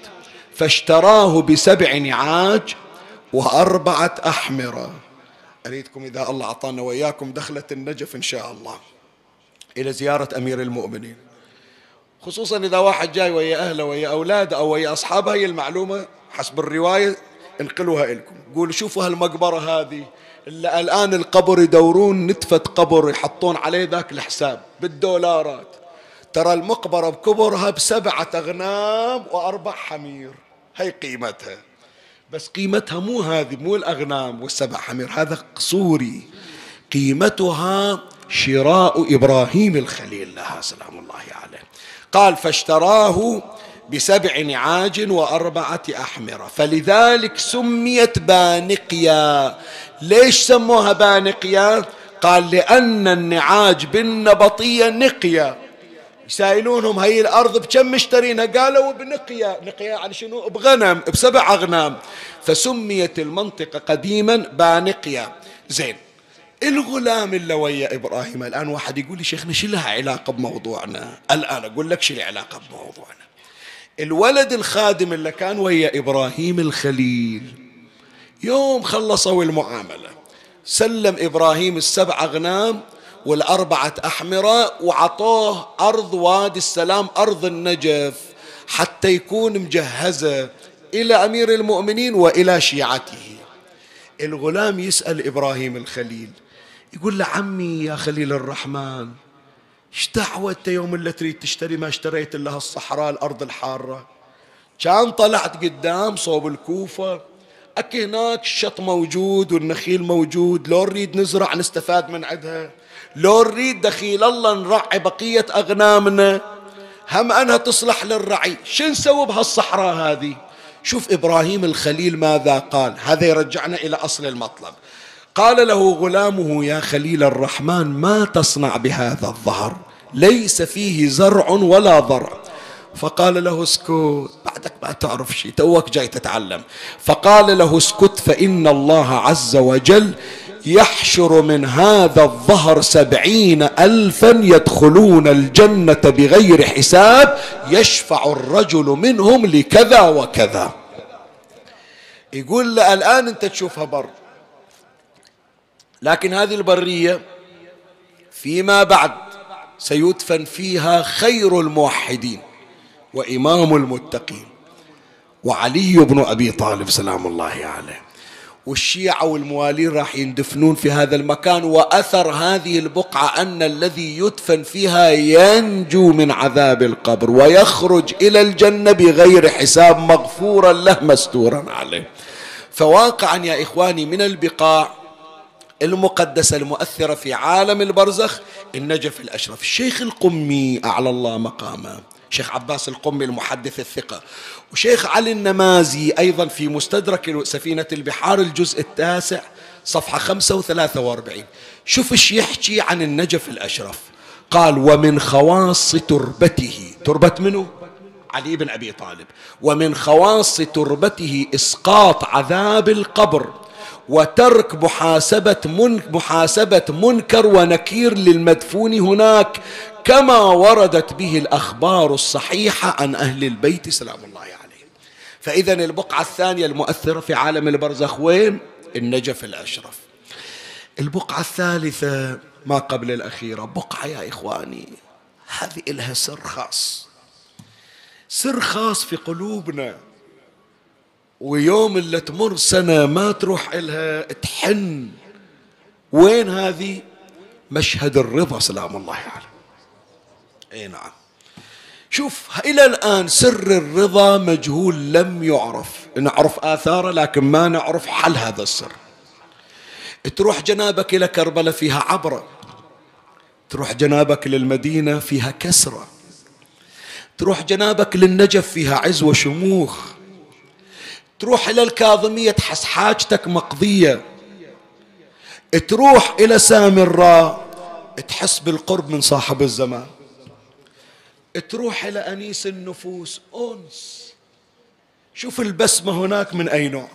فاشتراه بسبع نعاج وأربعة أحمرة. أريدكم إذا الله أعطانا وإياكم دخلة النجف إن شاء الله. إلى زيارة أمير المؤمنين. خصوصا إذا واحد جاي ويا أهله ويا أولاده أو ويا أصحابه هي المعلومة حسب الرواية انقلوها لكم قولوا شوفوا هالمقبرة هذه. إلا الآن القبر يدورون نتفة قبر يحطون عليه ذاك الحساب بالدولارات. ترى المقبرة بكبرها بسبعة أغنام وأربع حمير. هي قيمتها. بس قيمتها مو هذه مو الأغنام والسبع حمير هذا قصوري. قيمتها شراء إبراهيم الخليل لها سلام الله عليه. قال فاشتراه بسبع نعاج وأربعة أحمرة فلذلك سميت بانقيا. ليش سموها بانقيا؟ قال لأن النعاج بالنبطية نقيا. يسائلونهم هي الأرض بكم مشترينها؟ قالوا بنقيا نقيا يعني شنو؟ بغنم بسبع أغنام. فسميت المنطقة قديما بانقيا. زين الغلام اللي ويا إبراهيم الآن واحد يقول لي شيخنا شو لها علاقة بموضوعنا؟ الآن أقول لك شو علاقة بموضوعنا. الولد الخادم اللي كان ويا إبراهيم الخليل يوم خلصوا المعاملة سلم إبراهيم السبع أغنام والأربعة أحمرة وعطوه أرض وادي السلام أرض النجف حتى يكون مجهزة إلى أمير المؤمنين وإلى شيعته. الغلام يسأل إبراهيم الخليل يقول له عمي يا خليل الرحمن إيش دعوة يوم اللي تريد تشتري ما اشتريت إلا الصحراء الأرض الحارة؟ كان طلعت قدام صوب الكوفة أكي هناك الشط موجود والنخيل موجود لو نريد نزرع نستفاد من عندها لو نريد دخيل الله نرعي بقية أغنامنا هم أنها تصلح للرعي. شو نسوي بهالصحراء هذه؟ شوف إبراهيم الخليل ماذا قال. هذا يرجعنا إلى أصل المطلب. قال له غلامه يا خليل الرحمن ما تصنع بهذا الظهر؟ ليس فيه زرع ولا ضرع. فقال له اسكت بعدك ما تعرف شيء توك جاي تتعلم. فقال له اسكت فإن الله عز وجل يحشر من هذا الظهر سبعين ألفا يدخلون الجنة بغير حساب يشفع الرجل منهم لكذا وكذا. يقول الآن أنت تشوفها بر. لكن هذه البرية فيما بعد سيدفن فيها خير الموحدين وإمام المتقين. وعلي بن أبي طالب سلام الله عليه. والشيعة والموالين راح يندفنون في هذا المكان وأثر هذه البقعة أن الذي يدفن فيها ينجو من عذاب القبر ويخرج إلى الجنة بغير حساب مغفورا له مستورا عليه. فواقعا يا إخواني من البقاع المقدسة المؤثرة في عالم البرزخ النجف الأشرف. الشيخ القمي أعلى الله مقامه شيخ عباس القمي المحدث الثقة. وشيخ علي النمازي أيضا في مستدرك سفينة البحار الجزء التاسع صفحة خمسة وثلاثة وأربعين. شوف إيش يحكي عن النجف الأشرف. قال ومن خواص تربته تربة منه علي بن أبي طالب. ومن خواص تربته إسقاط عذاب القبر وترك محاسبة من محاسبة منكر ونكير للمدفون هناك. كما وردت به الأخبار الصحيحة عن أهل البيت سلام الله عليهم. فإذا البقعة الثانية المؤثرة في عالم البرزخ وين؟ النجف الأشرف. البقعة الثالثة ما قبل الأخيرة بقعة يا إخواني هذه إلها سر خاص. سر خاص في قلوبنا. ويوم اللي تمر سنة ما تروح إلها تحن. وين هذه؟ مشهد الرضا سلام الله عليه. اي نعم. شوف إلى الآن سر الرضا مجهول لم يعرف. نعرف آثاره لكن ما نعرف حل هذا السر. تروح جنابك إلى كربلاء فيها عبرة. تروح جنابك للمدينة فيها كسرة. تروح جنابك للنجف فيها عز وشموخ. تروح إلى الكاظمية تحس حاجتك مقضية. تروح إلى سامراء تحس بالقرب من صاحب الزمان. تروح إلى أنيس النفوس. أنس. شوف البسمة هناك من أي نوع.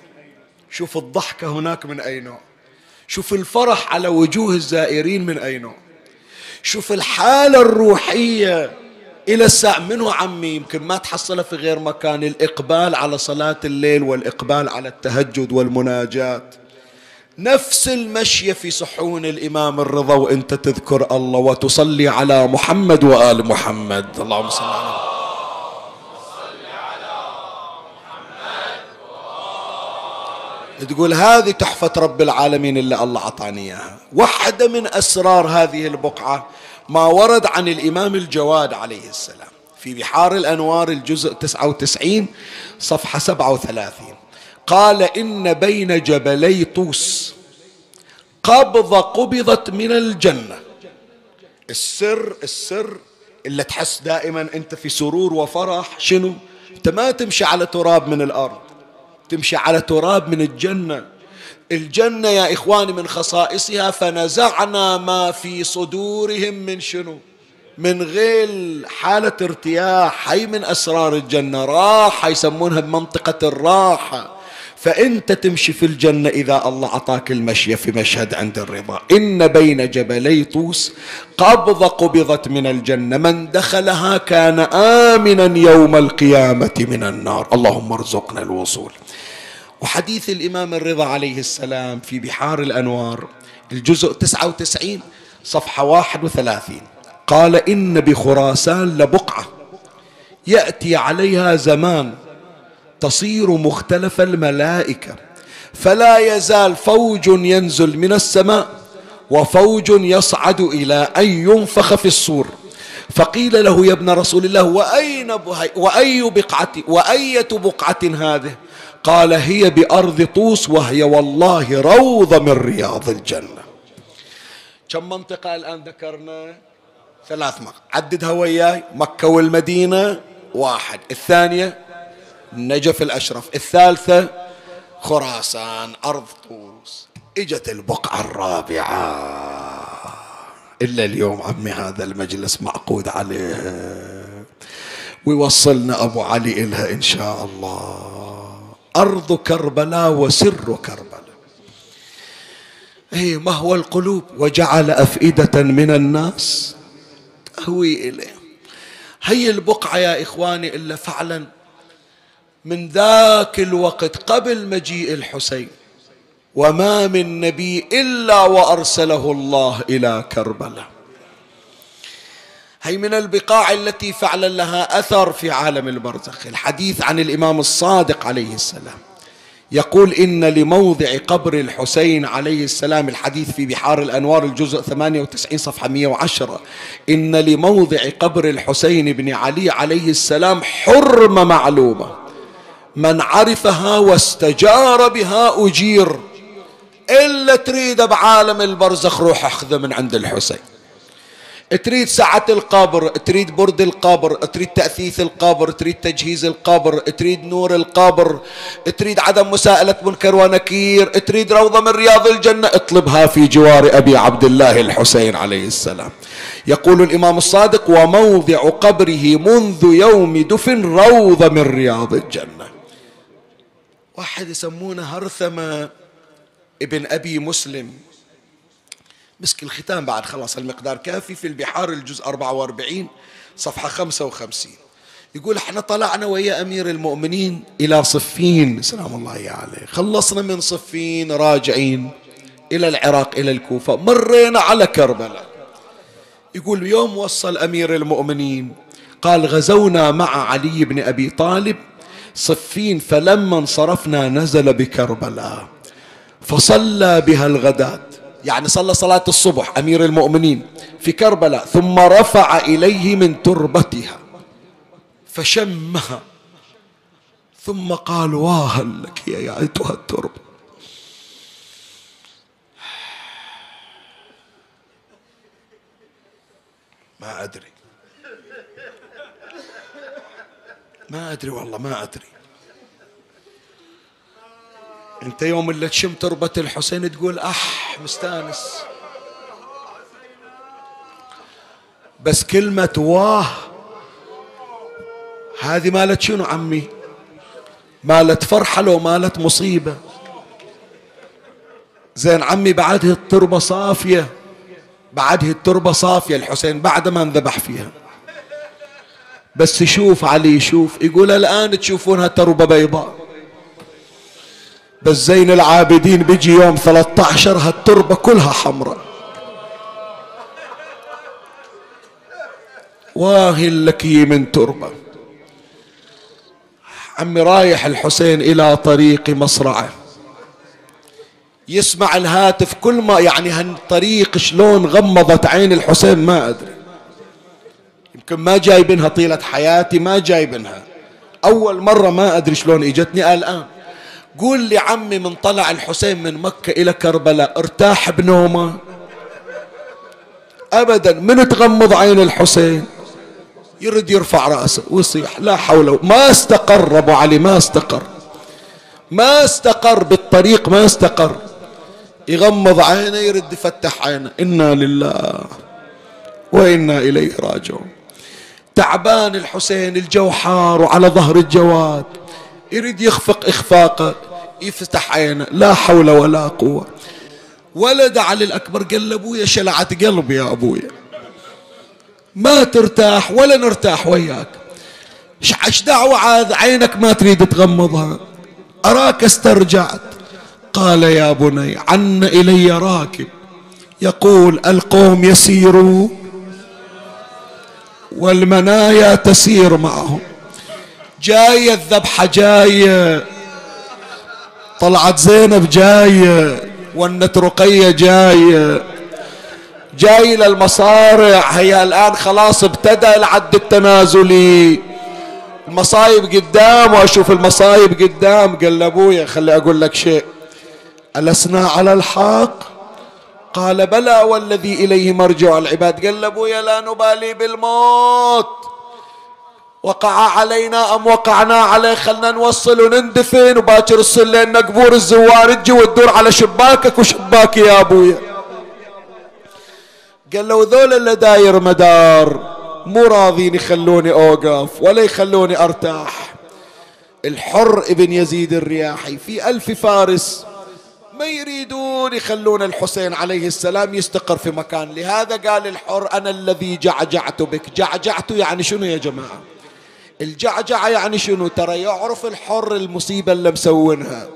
شوف الضحكة هناك من أي نوع. شوف الفرح على وجوه الزائرين من أي نوع. شوف الحالة الروحية إلى الساعة. منو عمي؟ يمكن ما تحصلها في غير مكان. الإقبال على صلاة الليل والإقبال على التهجد والمناجات نفس المشية في صحون الإمام الرضا وأنت تذكر الله وتصلي على محمد وآل محمد. اللهم صل على تقول هذه تحفة رب العالمين اللي الله أعطاني إياها. واحدة من أسرار هذه البقعة ما ورد عن الإمام الجواد عليه السلام. في بحار الأنوار الجزء 99 صفحة 37 قال إن بين جبلي طوس. قبضة قبضت من الجنة. السر السر اللي تحس دائما أنت في سرور وفرح شنو؟ أنت ما تمشي على تراب من الأرض تمشي على تراب من الجنة. الجنة يا إخواني من خصائصها فنزعنا ما في صدورهم من شنو؟ من غير حالة ارتياح هي من أسرار الجنة. راحة يسمونها بمنطقة الراحة. فأنت تمشي في الجنة إذا الله أعطاك المشي في مشهد عند الرضا. إن بين جبلي طوس قبضة قبضت من الجنة. من دخلها كان آمنا يوم القيامة من النار. اللهم ارزقنا الوصول. وحديث الإمام الرضا عليه السلام في بحار الأنوار الجزء 99 صفحة 31 قال إن بخراسان لبقعة. يأتي عليها زمان. تصير مختلف الملائكة. فلا يزال فوج ينزل من السماء وفوج يصعد إلى أن ينفخ في الصور. فقيل له يا ابن رسول الله وأين وأي بقعة وأية بقعة هذه؟ قال هي بأرض طوس وهي والله روضة من رياض الجنة. كم منطقة الآن ذكرنا؟ ثلاث مقاطع عددها وياي مكة والمدينة واحد. الثانية؟ النجف الأشرف. الثالثة خراسان أرض طوس. إجت البقعة الرابعة. إلا اليوم عمي هذا المجلس معقود عليه. ويوصلنا أبو علي إلها إن شاء الله. أرض كربلاء وسر كربلاء إيه ما هو القلوب؟ وجعل أفئدة من الناس. تهوي إليه. هي البقعة يا إخواني إلا فعلا. من ذاك الوقت قبل مجيء الحسين. وما من نبي إلا وأرسله الله إلى كربلاء. هي من البقاع التي فعلا لها أثر في عالم البرزخ. الحديث عن الإمام الصادق عليه السلام. يقول إن لموضع قبر الحسين عليه السلام الحديث في بحار الأنوار الجزء 98 صفحة 110 إن لموضع قبر الحسين بن علي عليه السلام حرمة معلومة. من عرفها واستجار بها أجير. إلا تريد بعالم البرزخ روح أخذه من عند الحسين. تريد سعة القبر تريد برد القبر تريد تأثيث القبر تريد تجهيز القبر تريد نور القبر تريد عدم مساءلة منكر ونكير تريد روضة من رياض الجنة. اطلبها في جوار أبي عبد الله الحسين عليه السلام. يقول الإمام الصادق وموضع قبره منذ يوم دفن روضة من رياض الجنة. واحد يسمونه هرثمة ابن أبي مسلم. مسك الختام بعد خلاص المقدار كافي في البحار الجزء 44 صفحة 55 يقول إحنا طلعنا ويا أمير المؤمنين إلى صفين. سلام الله عليه خلصنا من صفين راجعين إلى العراق إلى الكوفة. مرينا على كربلاء. يقول يوم وصل أمير المؤمنين قال غزونا مع علي بن أبي طالب صفين فلما انصرفنا نزل بكربلاء فصلى بها الغداة يعني صلى صلاة الصبح أمير المؤمنين في كربلاء ثم رفع إليه من تربتها فشمها ثم قال واهل لك يا أيتها التربة ما أدري. ما أدري والله ما أدري. أنت يوم اللي تشم تربة الحسين تقول أح مستأنس. بس كلمة واه هذه مالت شنو عمي؟ مالت فرحة لو مالت مصيبة. زين عمي بعدها التربة صافية. بعده التربة صافية الحسين بعد ما انذبح فيها. بس يشوف علي يشوف يقول الآن تشوفونها تربة بيضاء. بس زين العابدين بيجي يوم 13 هالتربة كلها حمراء. واهي لك من تربة. عمي رايح الحسين إلى طريق مصرعة. يسمع الهاتف كل ما يعني هالطريق شلون غمضت عين الحسين ما أدري. يمكن ما جايبنها طيلة حياتي ما جايبنها أول مرة ما أدري شلون إجتني الآن قول لي عمي من طلع الحسين من مكة إلى كربلاء ارتاح بنومة. أبدا من تغمض عين الحسين؟ يرد يرفع رأسه ويصيح لا حول ما استقر أبو علي ما استقر. ما استقر بالطريق ما استقر. يغمض عينه يرد يفتح عينه. إنا لله وإنا إليه راجعون. تعبان الحسين الجو حار وعلى ظهر الجواد. يريد يخفق إخفاقه يفتح عينه. لا حول ولا قوة. ولد علي الأكبر قال لأبويا شلعت قلبي يا أبويا. ما ترتاح ولا نرتاح وياك. إيش دعوة عاد؟ عينك ما تريد تغمضها. أراك استرجعت. قال يا بني عن إلي راكب. يقول القوم يسيروا والمنايا تسير معهم. جاية الذبحة جاية طلعت زينب جاية ونت رقية جاية جاي للمصارع. هي الآن خلاص ابتدأ العد التنازلي. المصايب قدام وأشوف المصايب قدام. قال لأبويا خلي أقول لك شيء. ألسنا على الحق؟ قال بلى والذي إليه مرجع العباد. قال لابويا لا نبالي بالموت. وقع علينا أم وقعنا عليه. خلنا نوصل ونندفن وباكر الصلين قبور الزوار. تجي وتدور على شباكك وشباكي يا أبويا. قال له ذول اللي داير مدار مو راضين يخلوني أوقف ولا يخلوني أرتاح. الحر ابن يزيد الرياحي. في ألف فارس ما يريدون يخلون الحسين عليه السلام يستقر في مكان. لهذا قال الحر أنا الذي جعجعت بك. جعجعت يعني شنو يا جماعة؟ الجعجعة يعني شنو؟ ترى يعرف الحر المصيبة اللي مسوينها.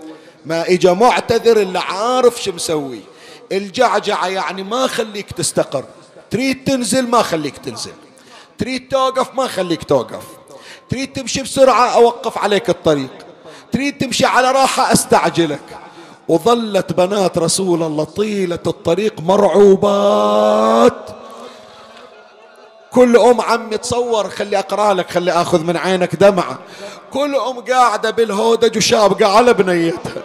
ما إجا معتذر اللي عارف شو مسوي. الجعجعة يعني ما خليك تستقر. تريد تنزل ما خليك تنزل. تريد توقف ما خليك توقف. تريد تمشي بسرعة أوقف عليك الطريق. تريد تمشي على راحة أستعجلك. وظلت بنات رسول الله طيلة الطريق مرعوبات. كل أم عمي تصور خلي أقرأ لك خلي أخذ من عينك دمعة. كل أم قاعدة بالهودج وشابقة على بنيتها.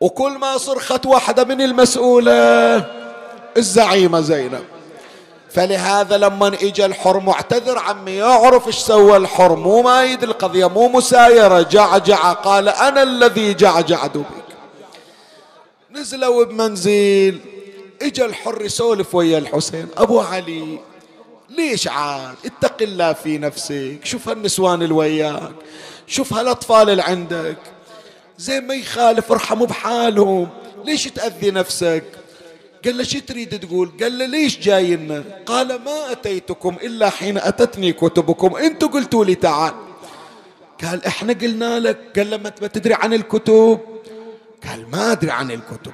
وكل ما صرخت واحدة من المسؤولة الزعيمة زينب. فلهذا لما اجى الحر معتذر عمي يعرف إيش سوى الحر مو مايد القضية مو مسايرة. جعجع قال أنا الذي جعجعت بك نزلوا بمنزل اجى الحر يسولف ويا الحسين أبو علي ليش عاد؟ اتق الله في نفسك شوف هالنسوان اللي وياك شوف هالأطفال اللي عندك زي ما يخالف ارحموا بحالهم ليش تأذي نفسك؟ قال له شو تريد تقول؟ قال له ليش جاينا قال ما أتيتكم إلا حين أتتني كتبكم. أنتم قلتوا لي تعال. قال إحنا قلنا لك. قال له ما تدري عن الكتب؟ قال ما أدري عن الكتب.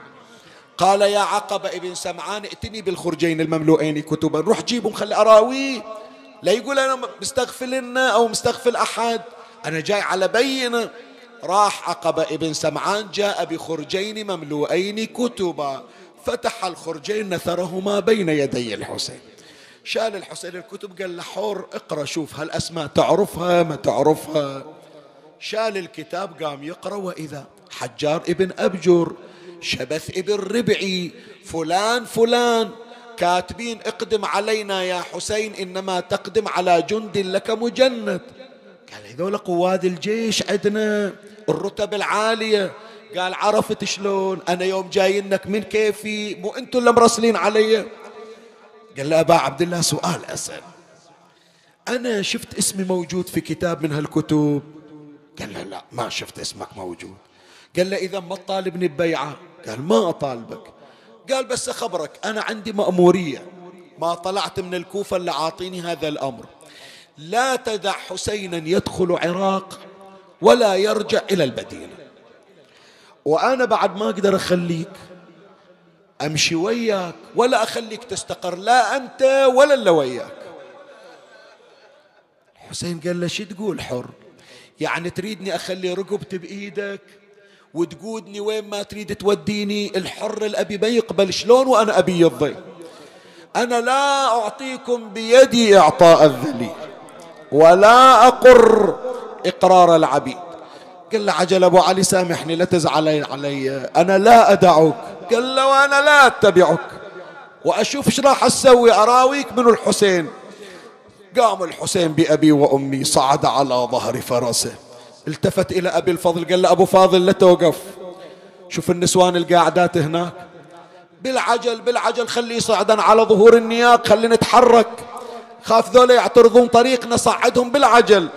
قال يا عقبة ابن سمعان ائتني بالخرجين المملوئين كتبا. روح جيبهم خلي أراويه لا يقول أنا مستغفل أو مستغفل أحد. أنا جاي على بينة. راح عقبة ابن سمعان جاء بخرجين مملوئين كتبا. فتح الخرجين نثرهما بين يدي الحسين. شال الحسين الكتب قال له حور اقرأ شوف هالاسماء تعرفها؟ ما تعرفها؟ شال الكتاب قام يقرأ وإذا حجار ابن ابجر شبث ابن ربعي فلان فلان كاتبين اقدم علينا يا حسين إنما تقدم على جند لك مجند. قال هذول قواد الجيش عندنا الرتب العالية قال عرفت شلون؟ أنا يوم جاينك من كيفي مو أنتم اللي مرسلين علي؟ قال له أبا عبد الله سؤال أسأل. أنا شفت اسمي موجود في كتاب من هالكتب. قال له لا ما شفت اسمك موجود. قال له إذا ما تطالبني ببيعة. قال ما أطالبك. قال بس أخبرك أنا عندي مأمورية. ما طلعت من الكوفة اللي عاطيني هذا الأمر. لا تدع حسينا يدخل عراق ولا يرجع إلى المدينة. وأنا بعد ما أقدر أخليك أمشي وياك ولا أخليك تستقر لا أنت ولا اللي وياك. حسين قال له شو تقول حر؟ يعني تريدني أخلي رقبتي بإيدك وتقودني وين ما تريد توديني؟ الحر الأبي ما يقبل شلون وأنا أبي الضي أنا لا أعطيكم بيدي إعطاء الذليل ولا أقر إقرار العبيد. قال له عجل أبو علي سامحني لا تزعل علي أنا لا أدعك قال له وأنا لا أتبعك. وأشوف إيش راح أسوي أراويك من الحسين. قام الحسين بأبي وأمي صعد على ظهر فرسه. التفت إلى أبي الفضل قال له أبو فاضل لا توقف. شوف النسوان القاعدات هناك. بالعجل بالعجل خلي يصعدن على ظهور النياق خلي نتحرك. خاف ذولا يعترضون طريقنا صعدهم بالعجل.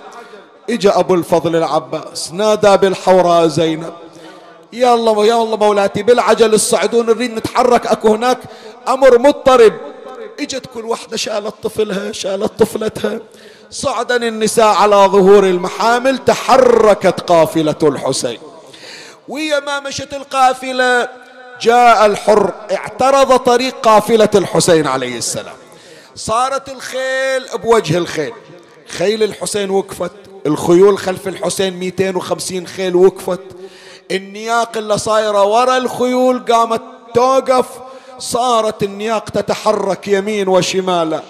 إجا أبو الفضل العباس نادى بالحوراء زينب. يا الله يا الله مولاتي بالعجل الصعدون نريد نتحرك أكو هناك أمر مضطرب. إجت كل وحدة شالت طفلها شالت طفلتها. صعدا النساء على ظهور المحامل تحركت قافلة الحسين. ويا ما مشت القافلة جاء الحر اعترض طريق قافلة الحسين عليه السلام. صارت الخيل بوجه الخيل. خيل الحسين وقفت. الخيول خلف الحسين 250 خيل وقفت. النياق اللي صايرة ورا الخيول قامت توقف. صارت النياق تتحرك يمين وشمالا.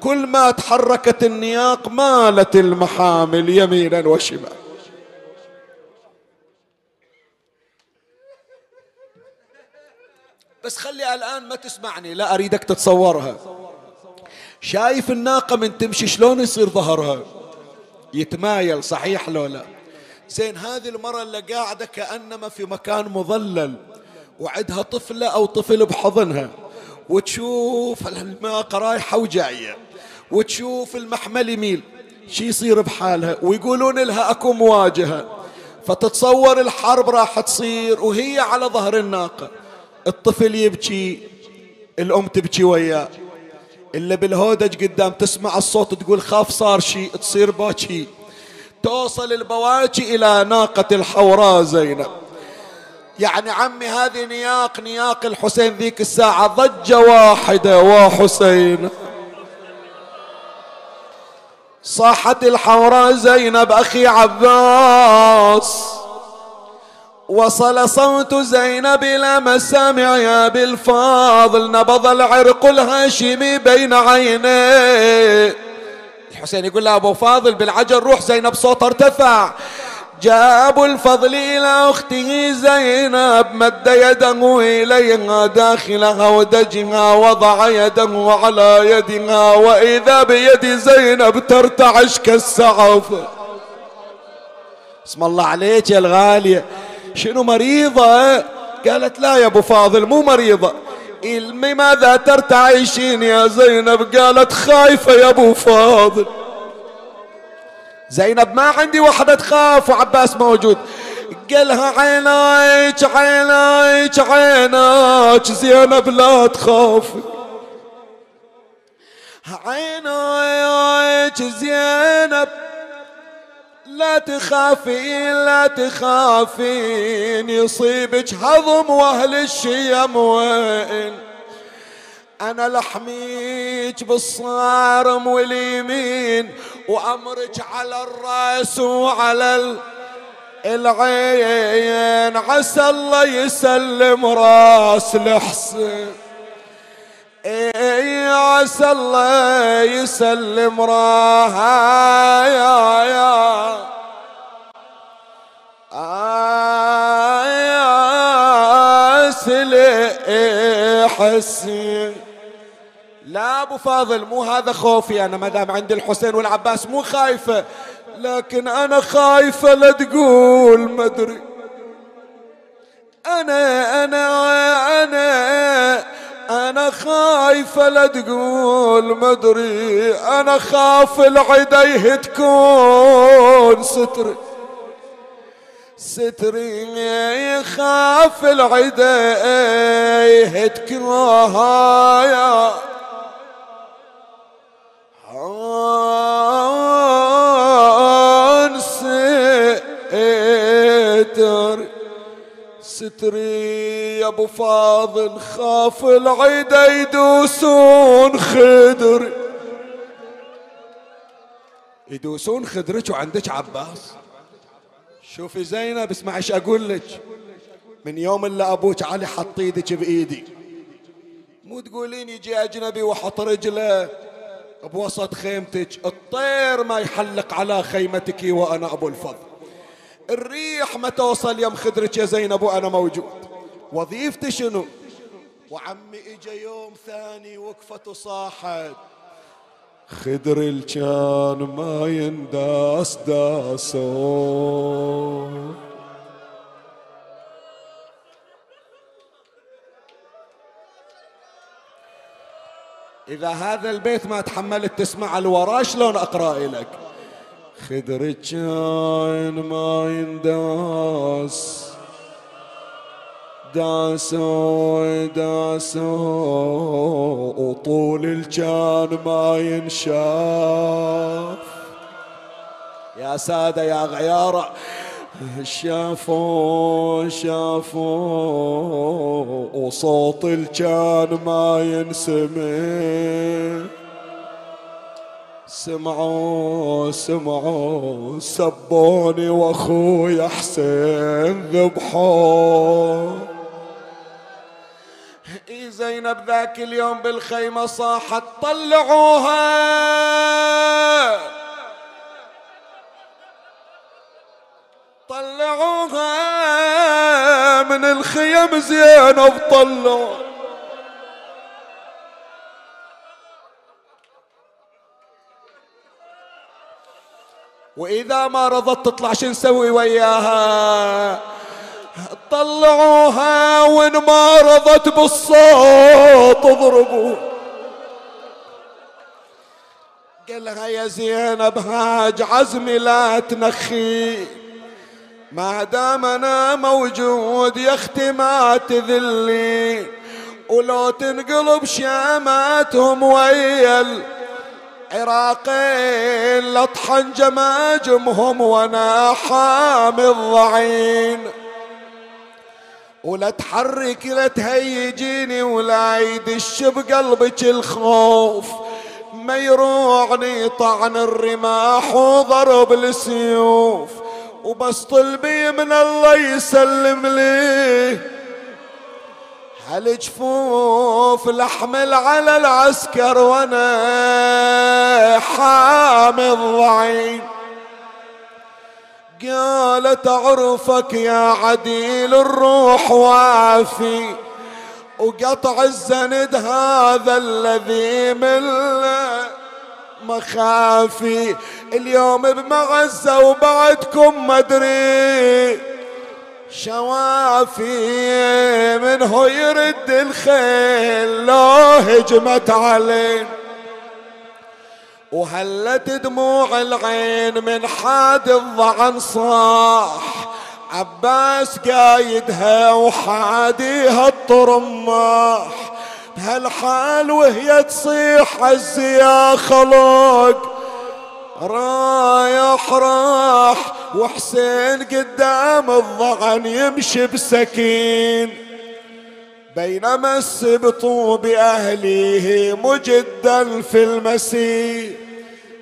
كل ما تحركت النياق مالت المحامل يمينا وشمالا. بس خلي الآن ما تسمعني لا أريدك تتصورها. شايف الناقة من تمشي شلون يصير ظهرها؟ يتمايل صحيح لو لا؟ زين هذه المرة اللي قاعدة كأنما في مكان مظلل وعدها طفلة أو طفل بحضنها وتشوف الناقة رايحة وجاية وتشوف المحمل يميل شي يصير بحالها؟ ويقولون لها أكو مواجهة فتتصور الحرب راح تصير وهي على ظهر الناقة. الطفل يبكي الأم تبكي وياه. إلا بالهودج قدام تسمع الصوت تقول خاف صار شيء تصير باكي. توصل البواكي إلى ناقة الحوراء زينب. يعني عمي هذه نياق نياق الحسين ذيك الساعة ضجة واحدة وحسين. صاحت الحوراء زينب أخي عباس. وصل صوت زينب إلى مسامع يا بالفاضل. نبض العرق الهاشمي بين عينيه الحسين يقول له أبو فاضل بالعجل روح زينب صوت ارتفع. جاء أبو الفضل إلى أخته زينب مد يده إليها داخلها ودجها وضع يده على يدها وإذا بيد زينب ترتعش كالسعف. اسم الله عليك يا الغالية. شنو مريضة؟ قالت لا يا أبو فاضل مو مريضة. لماذا ترتعشين يا زينب؟ قالت خايفة يا أبو فاضل. زينب ما عندي وحدة تخاف وعباس موجود. قالها عينايك عينايك عيناك زينب لا تخافي. عينايك زينب. لا تخافين لا تخافين يصيبك هضم وأهل الشيم وين. أنا لحميك بالصارم واليمين وأمرك على الرأس وعلى العين عسى الله يسلم رأس الحسين. إي عسى الله يسلم راها يا يا يا سلي حسين. لا أبو فاضل مو هذا خوفي أنا ما دام عندي الحسين والعباس مو خايفة لكن أنا خايفة لا تقول ما أدري. أنا أنا أنا أنا خايفة لا تقول مدري أنا خاف العديه تكون ستري. ستري يخاف العدا يا ستري يا أبو فاضل خاف العدا يدوسون خدر. يدوسون خدرك وعندك عباس؟ شوفي زينب اسمع إيش أقول لك من يوم اللي أبوك علي حط إيدك بإيدي. مو تقولين يجي أجنبي وحط رجله بوسط خيمتك الطير ما يحلق على خيمتك وأنا أبو الفضل. الريح ما توصل يم خدرك يا زينب وأنا موجود. وظيفتي شنو؟ وعمي اجى يوم ثاني وقفت وصاحت خدر الكان ما ينداس داسو إذا هذا البيت ما تحملت تسمع الورا شلون أقرأ لك خدر الكان ما ينداس داسوا داسوا وطول الجان ما ينشاف يا سادة يا غيارة شافوا شافوا وصوت الجان ما ينسمع سمعوا سمعوا سبوني وأخوي حسين ذبحوا زينب ذاك اليوم بالخيمة صاحت طلعوها. طلعوها من الخيم زينب طلعوا. وإذا ما رضت تطلع شو نسوي وياها. طلعوها وين ما رضت بالصوت اضربوا. قال لها يا زينب هاج عزمي لا تنخي. ما دام أنا موجود يا أختي ما تذلي. ولو تنقلب شاماتهم ويا العراقين لطحن جماجمهم وأنا حامي الضعين. ولا تحرك لا تهيجيني ولا يدش بقلبك الخوف. ما يروعني طعن الرماح وضرب السيوف. وبس طلبي من الله يسلم لي. هالجفوف لحمل على العسكر وأنا حامي الضعين. قالت اعرفك يا عديل الروح وافي وقطع الزند هذا الذي من مخافي. اليوم بمعزة وبعدكم مدري شوافي منه يرد الخيل لو هجمت عليه. وهلت دموع العين من حاد الضعن صاح. عباس قايدها وحاديها الطرماح بهالحال وهي تصيح عزي يا خلق رايح راح وحسين قدام الضعن يمشي بسكين. بينما السبط بأهليه مجدا في المسير.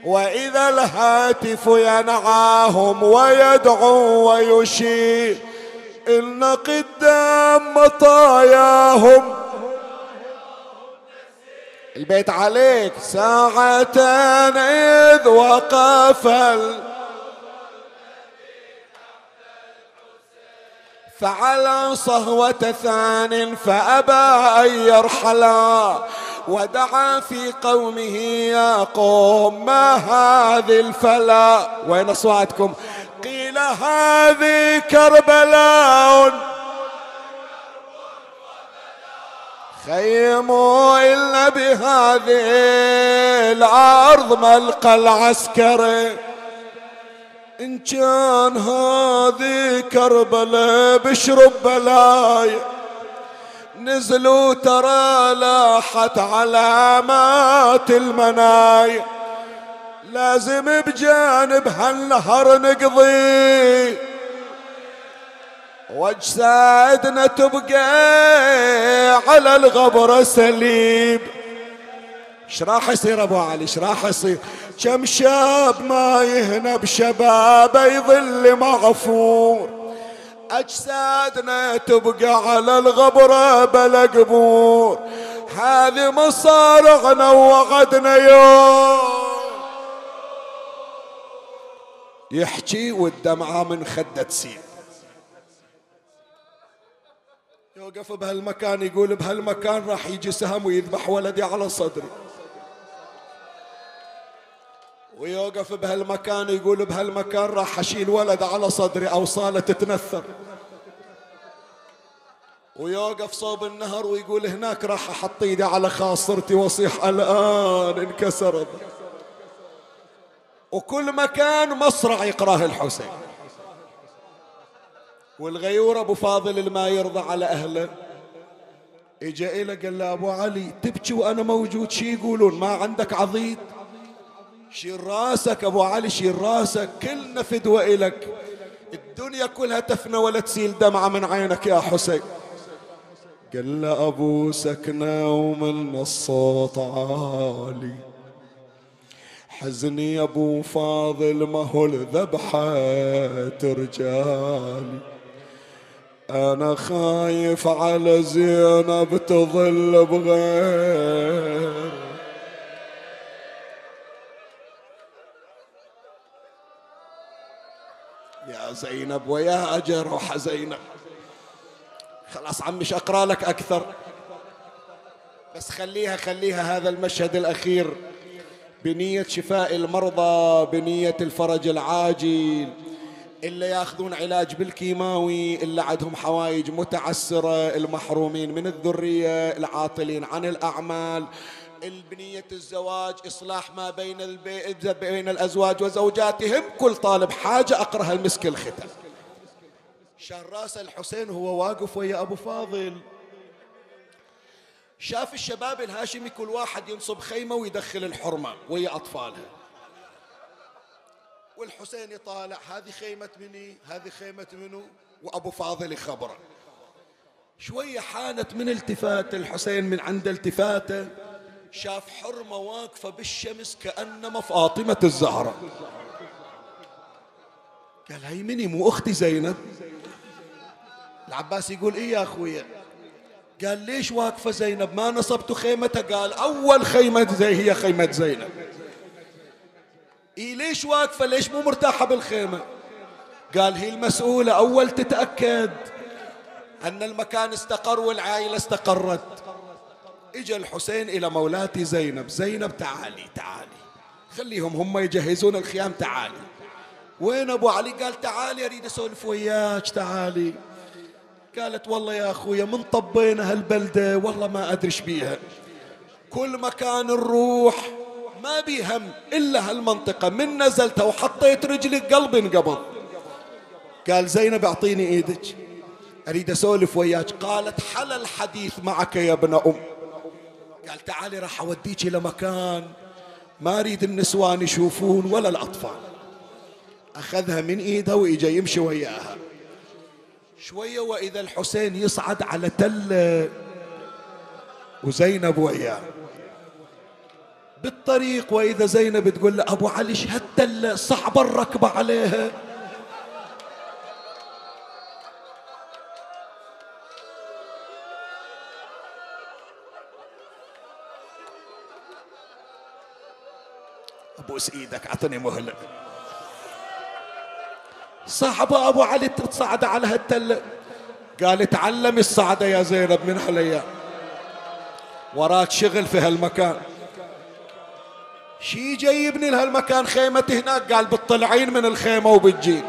وإذا الهاتف ينعاهم ويدعو ويشير. إن قدام مطاياهم. البيت عليك. ساعة إذ وقف فعلى صهوة ثان فأبى أن يرحلا ودعا في قومه يا قوم ما هذه الفلا؟ وين أصواتكم؟ قيل هذه كربلاء. خيموا إلا بهذه الأرض ملقى العسكري إن كان هذه كربلاء بشرب بلاي نزلوا ترى لاحت علامات المناي. لازم بجانب هالنهر نقضي. وأجسادنا تبقى على الغبر سليب إيش راح يصير ابو علي؟ إيش راح يصير؟ كم شاب ما يهنى بشبابه يظل مغفور. اجسادنا تبقى على الغبرة بلا قبور. هذه مصارعنا ووعدنا يوم. يحكي والدمعة من خدة تسيل. يوقف بهالمكان يقول بهالمكان راح يجي سهم ويذبح ولدي على صدري. ويوقف بهالمكان يقول بهالمكان راح أشيل ولد على صدري اوصاله تتنثر. ويوقف صوب النهر ويقول هناك راح أحط إيدي على خاصرتي وأصيح الآن انكسرت. وكل مكان مصرع يقراه الحسين. والغيور أبو فاضل الما يرضى على أهله. إجا إلى قال له أبو علي تبكي وأنا موجود شي يقولون؟ ما عندك عضيد؟ شيل راسك أبو علي شيل راسك كلنا فدوة إلك. الدنيا كلها تفنى ولا تسيل دمعة من عينك يا حسين. قال له أبو سكنة ومن الصوت عالي. حزني يا أبو فاضل ما هو الذبحة رجالي أنا خايف على زينب تظل بغير زينب ويا اجرح زينب. خلاص عمش أقرأ لك أكثر؟ بس خليها خليها هذا المشهد الأخير. بنية شفاء المرضى بنية الفرج العاجل. اللي ياخذون علاج بالكيماوي اللي عندهم حوايج متعسرة المحرومين من الذرية العاطلين عن الأعمال. البنية الزواج إصلاح ما بين البي... بين الأزواج وزوجاتهم كل طالب حاجة أقرأها المسك الختم. شان رأس الحسين هو واقف ويا أبو فاضل. شاف الشباب الهاشمي كل واحد ينصب خيمة ويدخل الحرمة ويا أطفالها. والحسين يطالع هذه خيمة مني هذه خيمة منو؟ وأبو فاضل خبره شوية حانت من التفات الحسين من عند التفاته. شاف حرمة واقفة بالشمس كأنما فاطمة الزهرة. قال هي مني مو أختي زينب؟ العباس يقول إيه يا أخويا؟ قال ليش واقفة زينب؟ ما نصبت خيمتها. قال أول خيمة زي هي خيمة زينب. إيه ليش واقفة؟ ليش مو مرتاحة بالخيمة؟ قال هي المسؤولة. أول تتأكد أن المكان استقر والعائلة استقرت. اجى الحسين إلى مولاتي زينب. زينب تعالي تعالي. خليهم هم يجهزون الخيام تعالي. وين أبو علي؟ قال تعالي أريد أسولف وياك تعالي. قالت والله يا أخويا من طبينا هالبلدة؟ والله ما أدري بيها. كل مكان نروح ما بي هم إلا هالمنطقة. من نزلت وحطيت رجلي قلبي انقبض. قال زينب أعطيني إيدك. أريد أسولف وياك. قالت حل الحديث معك يا ابن أم. قال تعالي راح اوديك إلى مكان ما أريد النسوان يشوفون ولا الأطفال. أخذها من إيده وإجا يمشي وياها. شوية وإذا الحسين يصعد على تله وزينب وياه. بالطريق وإذا زينب تقول له أبو علي شهدت صعب الركبة عليها. ابوس إيدك اعطني مهله صاحبه ابو علي تصعد على هالتله قال تعلمي الصعده يا زينب من هالايام وراك شغل في هالمكان. شي جايبني لهالمكان خيمتي هناك؟ قال بتطلعين من الخيمة وبتجين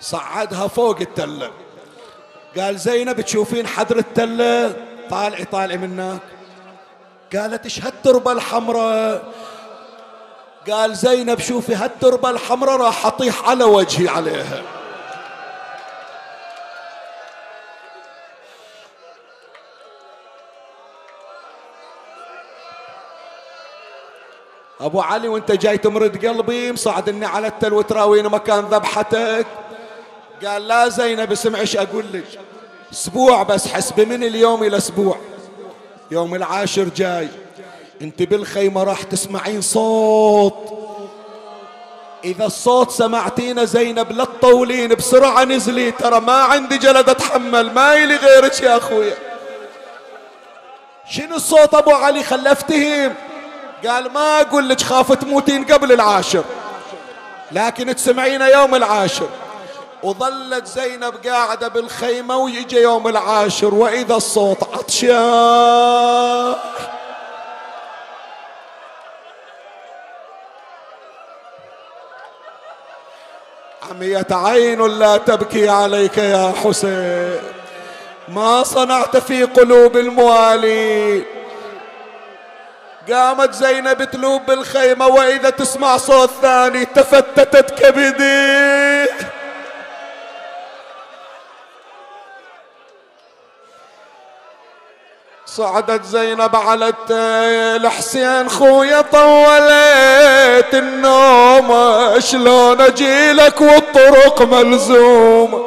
صعدها فوق التلة قال زينب تشوفين حدر التلة طالعي طالعي من هناك قالت إيش هالتربة الحمراء؟ قال زينب شوفي هالتربة الحمراء راح أطيح على وجهي عليها. أبو علي وأنت جاي تمرد قلبي مصعدني على التل وتراويني مكان ذبحتك. قال لا زينب اسمع إيش أقول لك. أسبوع بس حسب من اليوم إلى أسبوع. يوم العاشر جاي. انت بالخيمة راح تسمعين صوت. إذا الصوت سمعتينا زينب لا تطولين بسرعة نزلي. ترى ما عندي جلد أتحمل ما يلي غيرك يا اخويا شنو الصوت أبو علي؟ خلفتهم قال ما أقول لك خاف تموتين قبل العاشر. لكن تسمعين يوم العاشر. وظلت زينب قاعدة بالخيمة ويجي يوم العاشر وإذا الصوت عطشان. عمية عين لا تبكي عليك يا حسين. ما صنعت في قلوب الموالين قامت زينب تلوب بالخيمة وإذا تسمع صوت ثاني تفتتت كبدي. صعدت زينب على الحسين خويا طولت النوم. شلون أجيلك والطرق ملزومة؟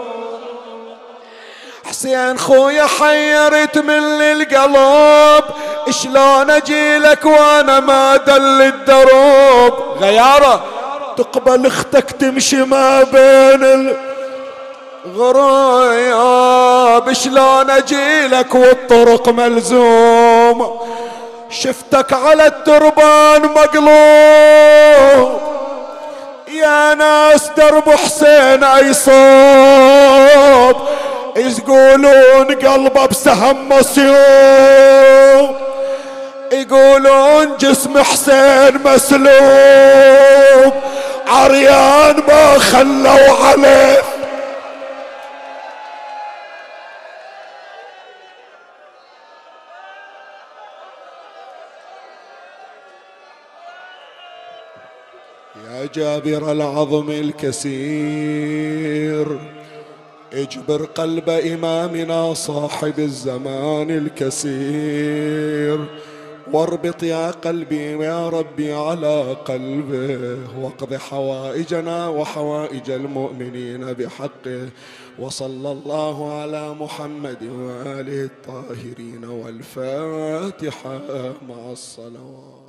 حسين خويا حيرت من القلب شلون أجيلك وأنا ما دل الدروب؟ غيارة تقبل أختك تمشي ما بين الغرايب شلون اجيلك والطرق ملزوم. شفتك على التربان مقلوب. يا ناس درب حسين اي صوب يقولون قلبه بسهم مسيوم يقولون جسم حسين مسلوب. عريان ما خلوا عليه. جابر العظم الكسير. اجبر قلب إمامنا صاحب الزمان الكسير. واربط يا قلبي يا ربي على قلبه. واقض حوائجنا وحوائج المؤمنين بحقه. وصلى الله على محمد وآله الطاهرين والفاتحة مع الصلوات.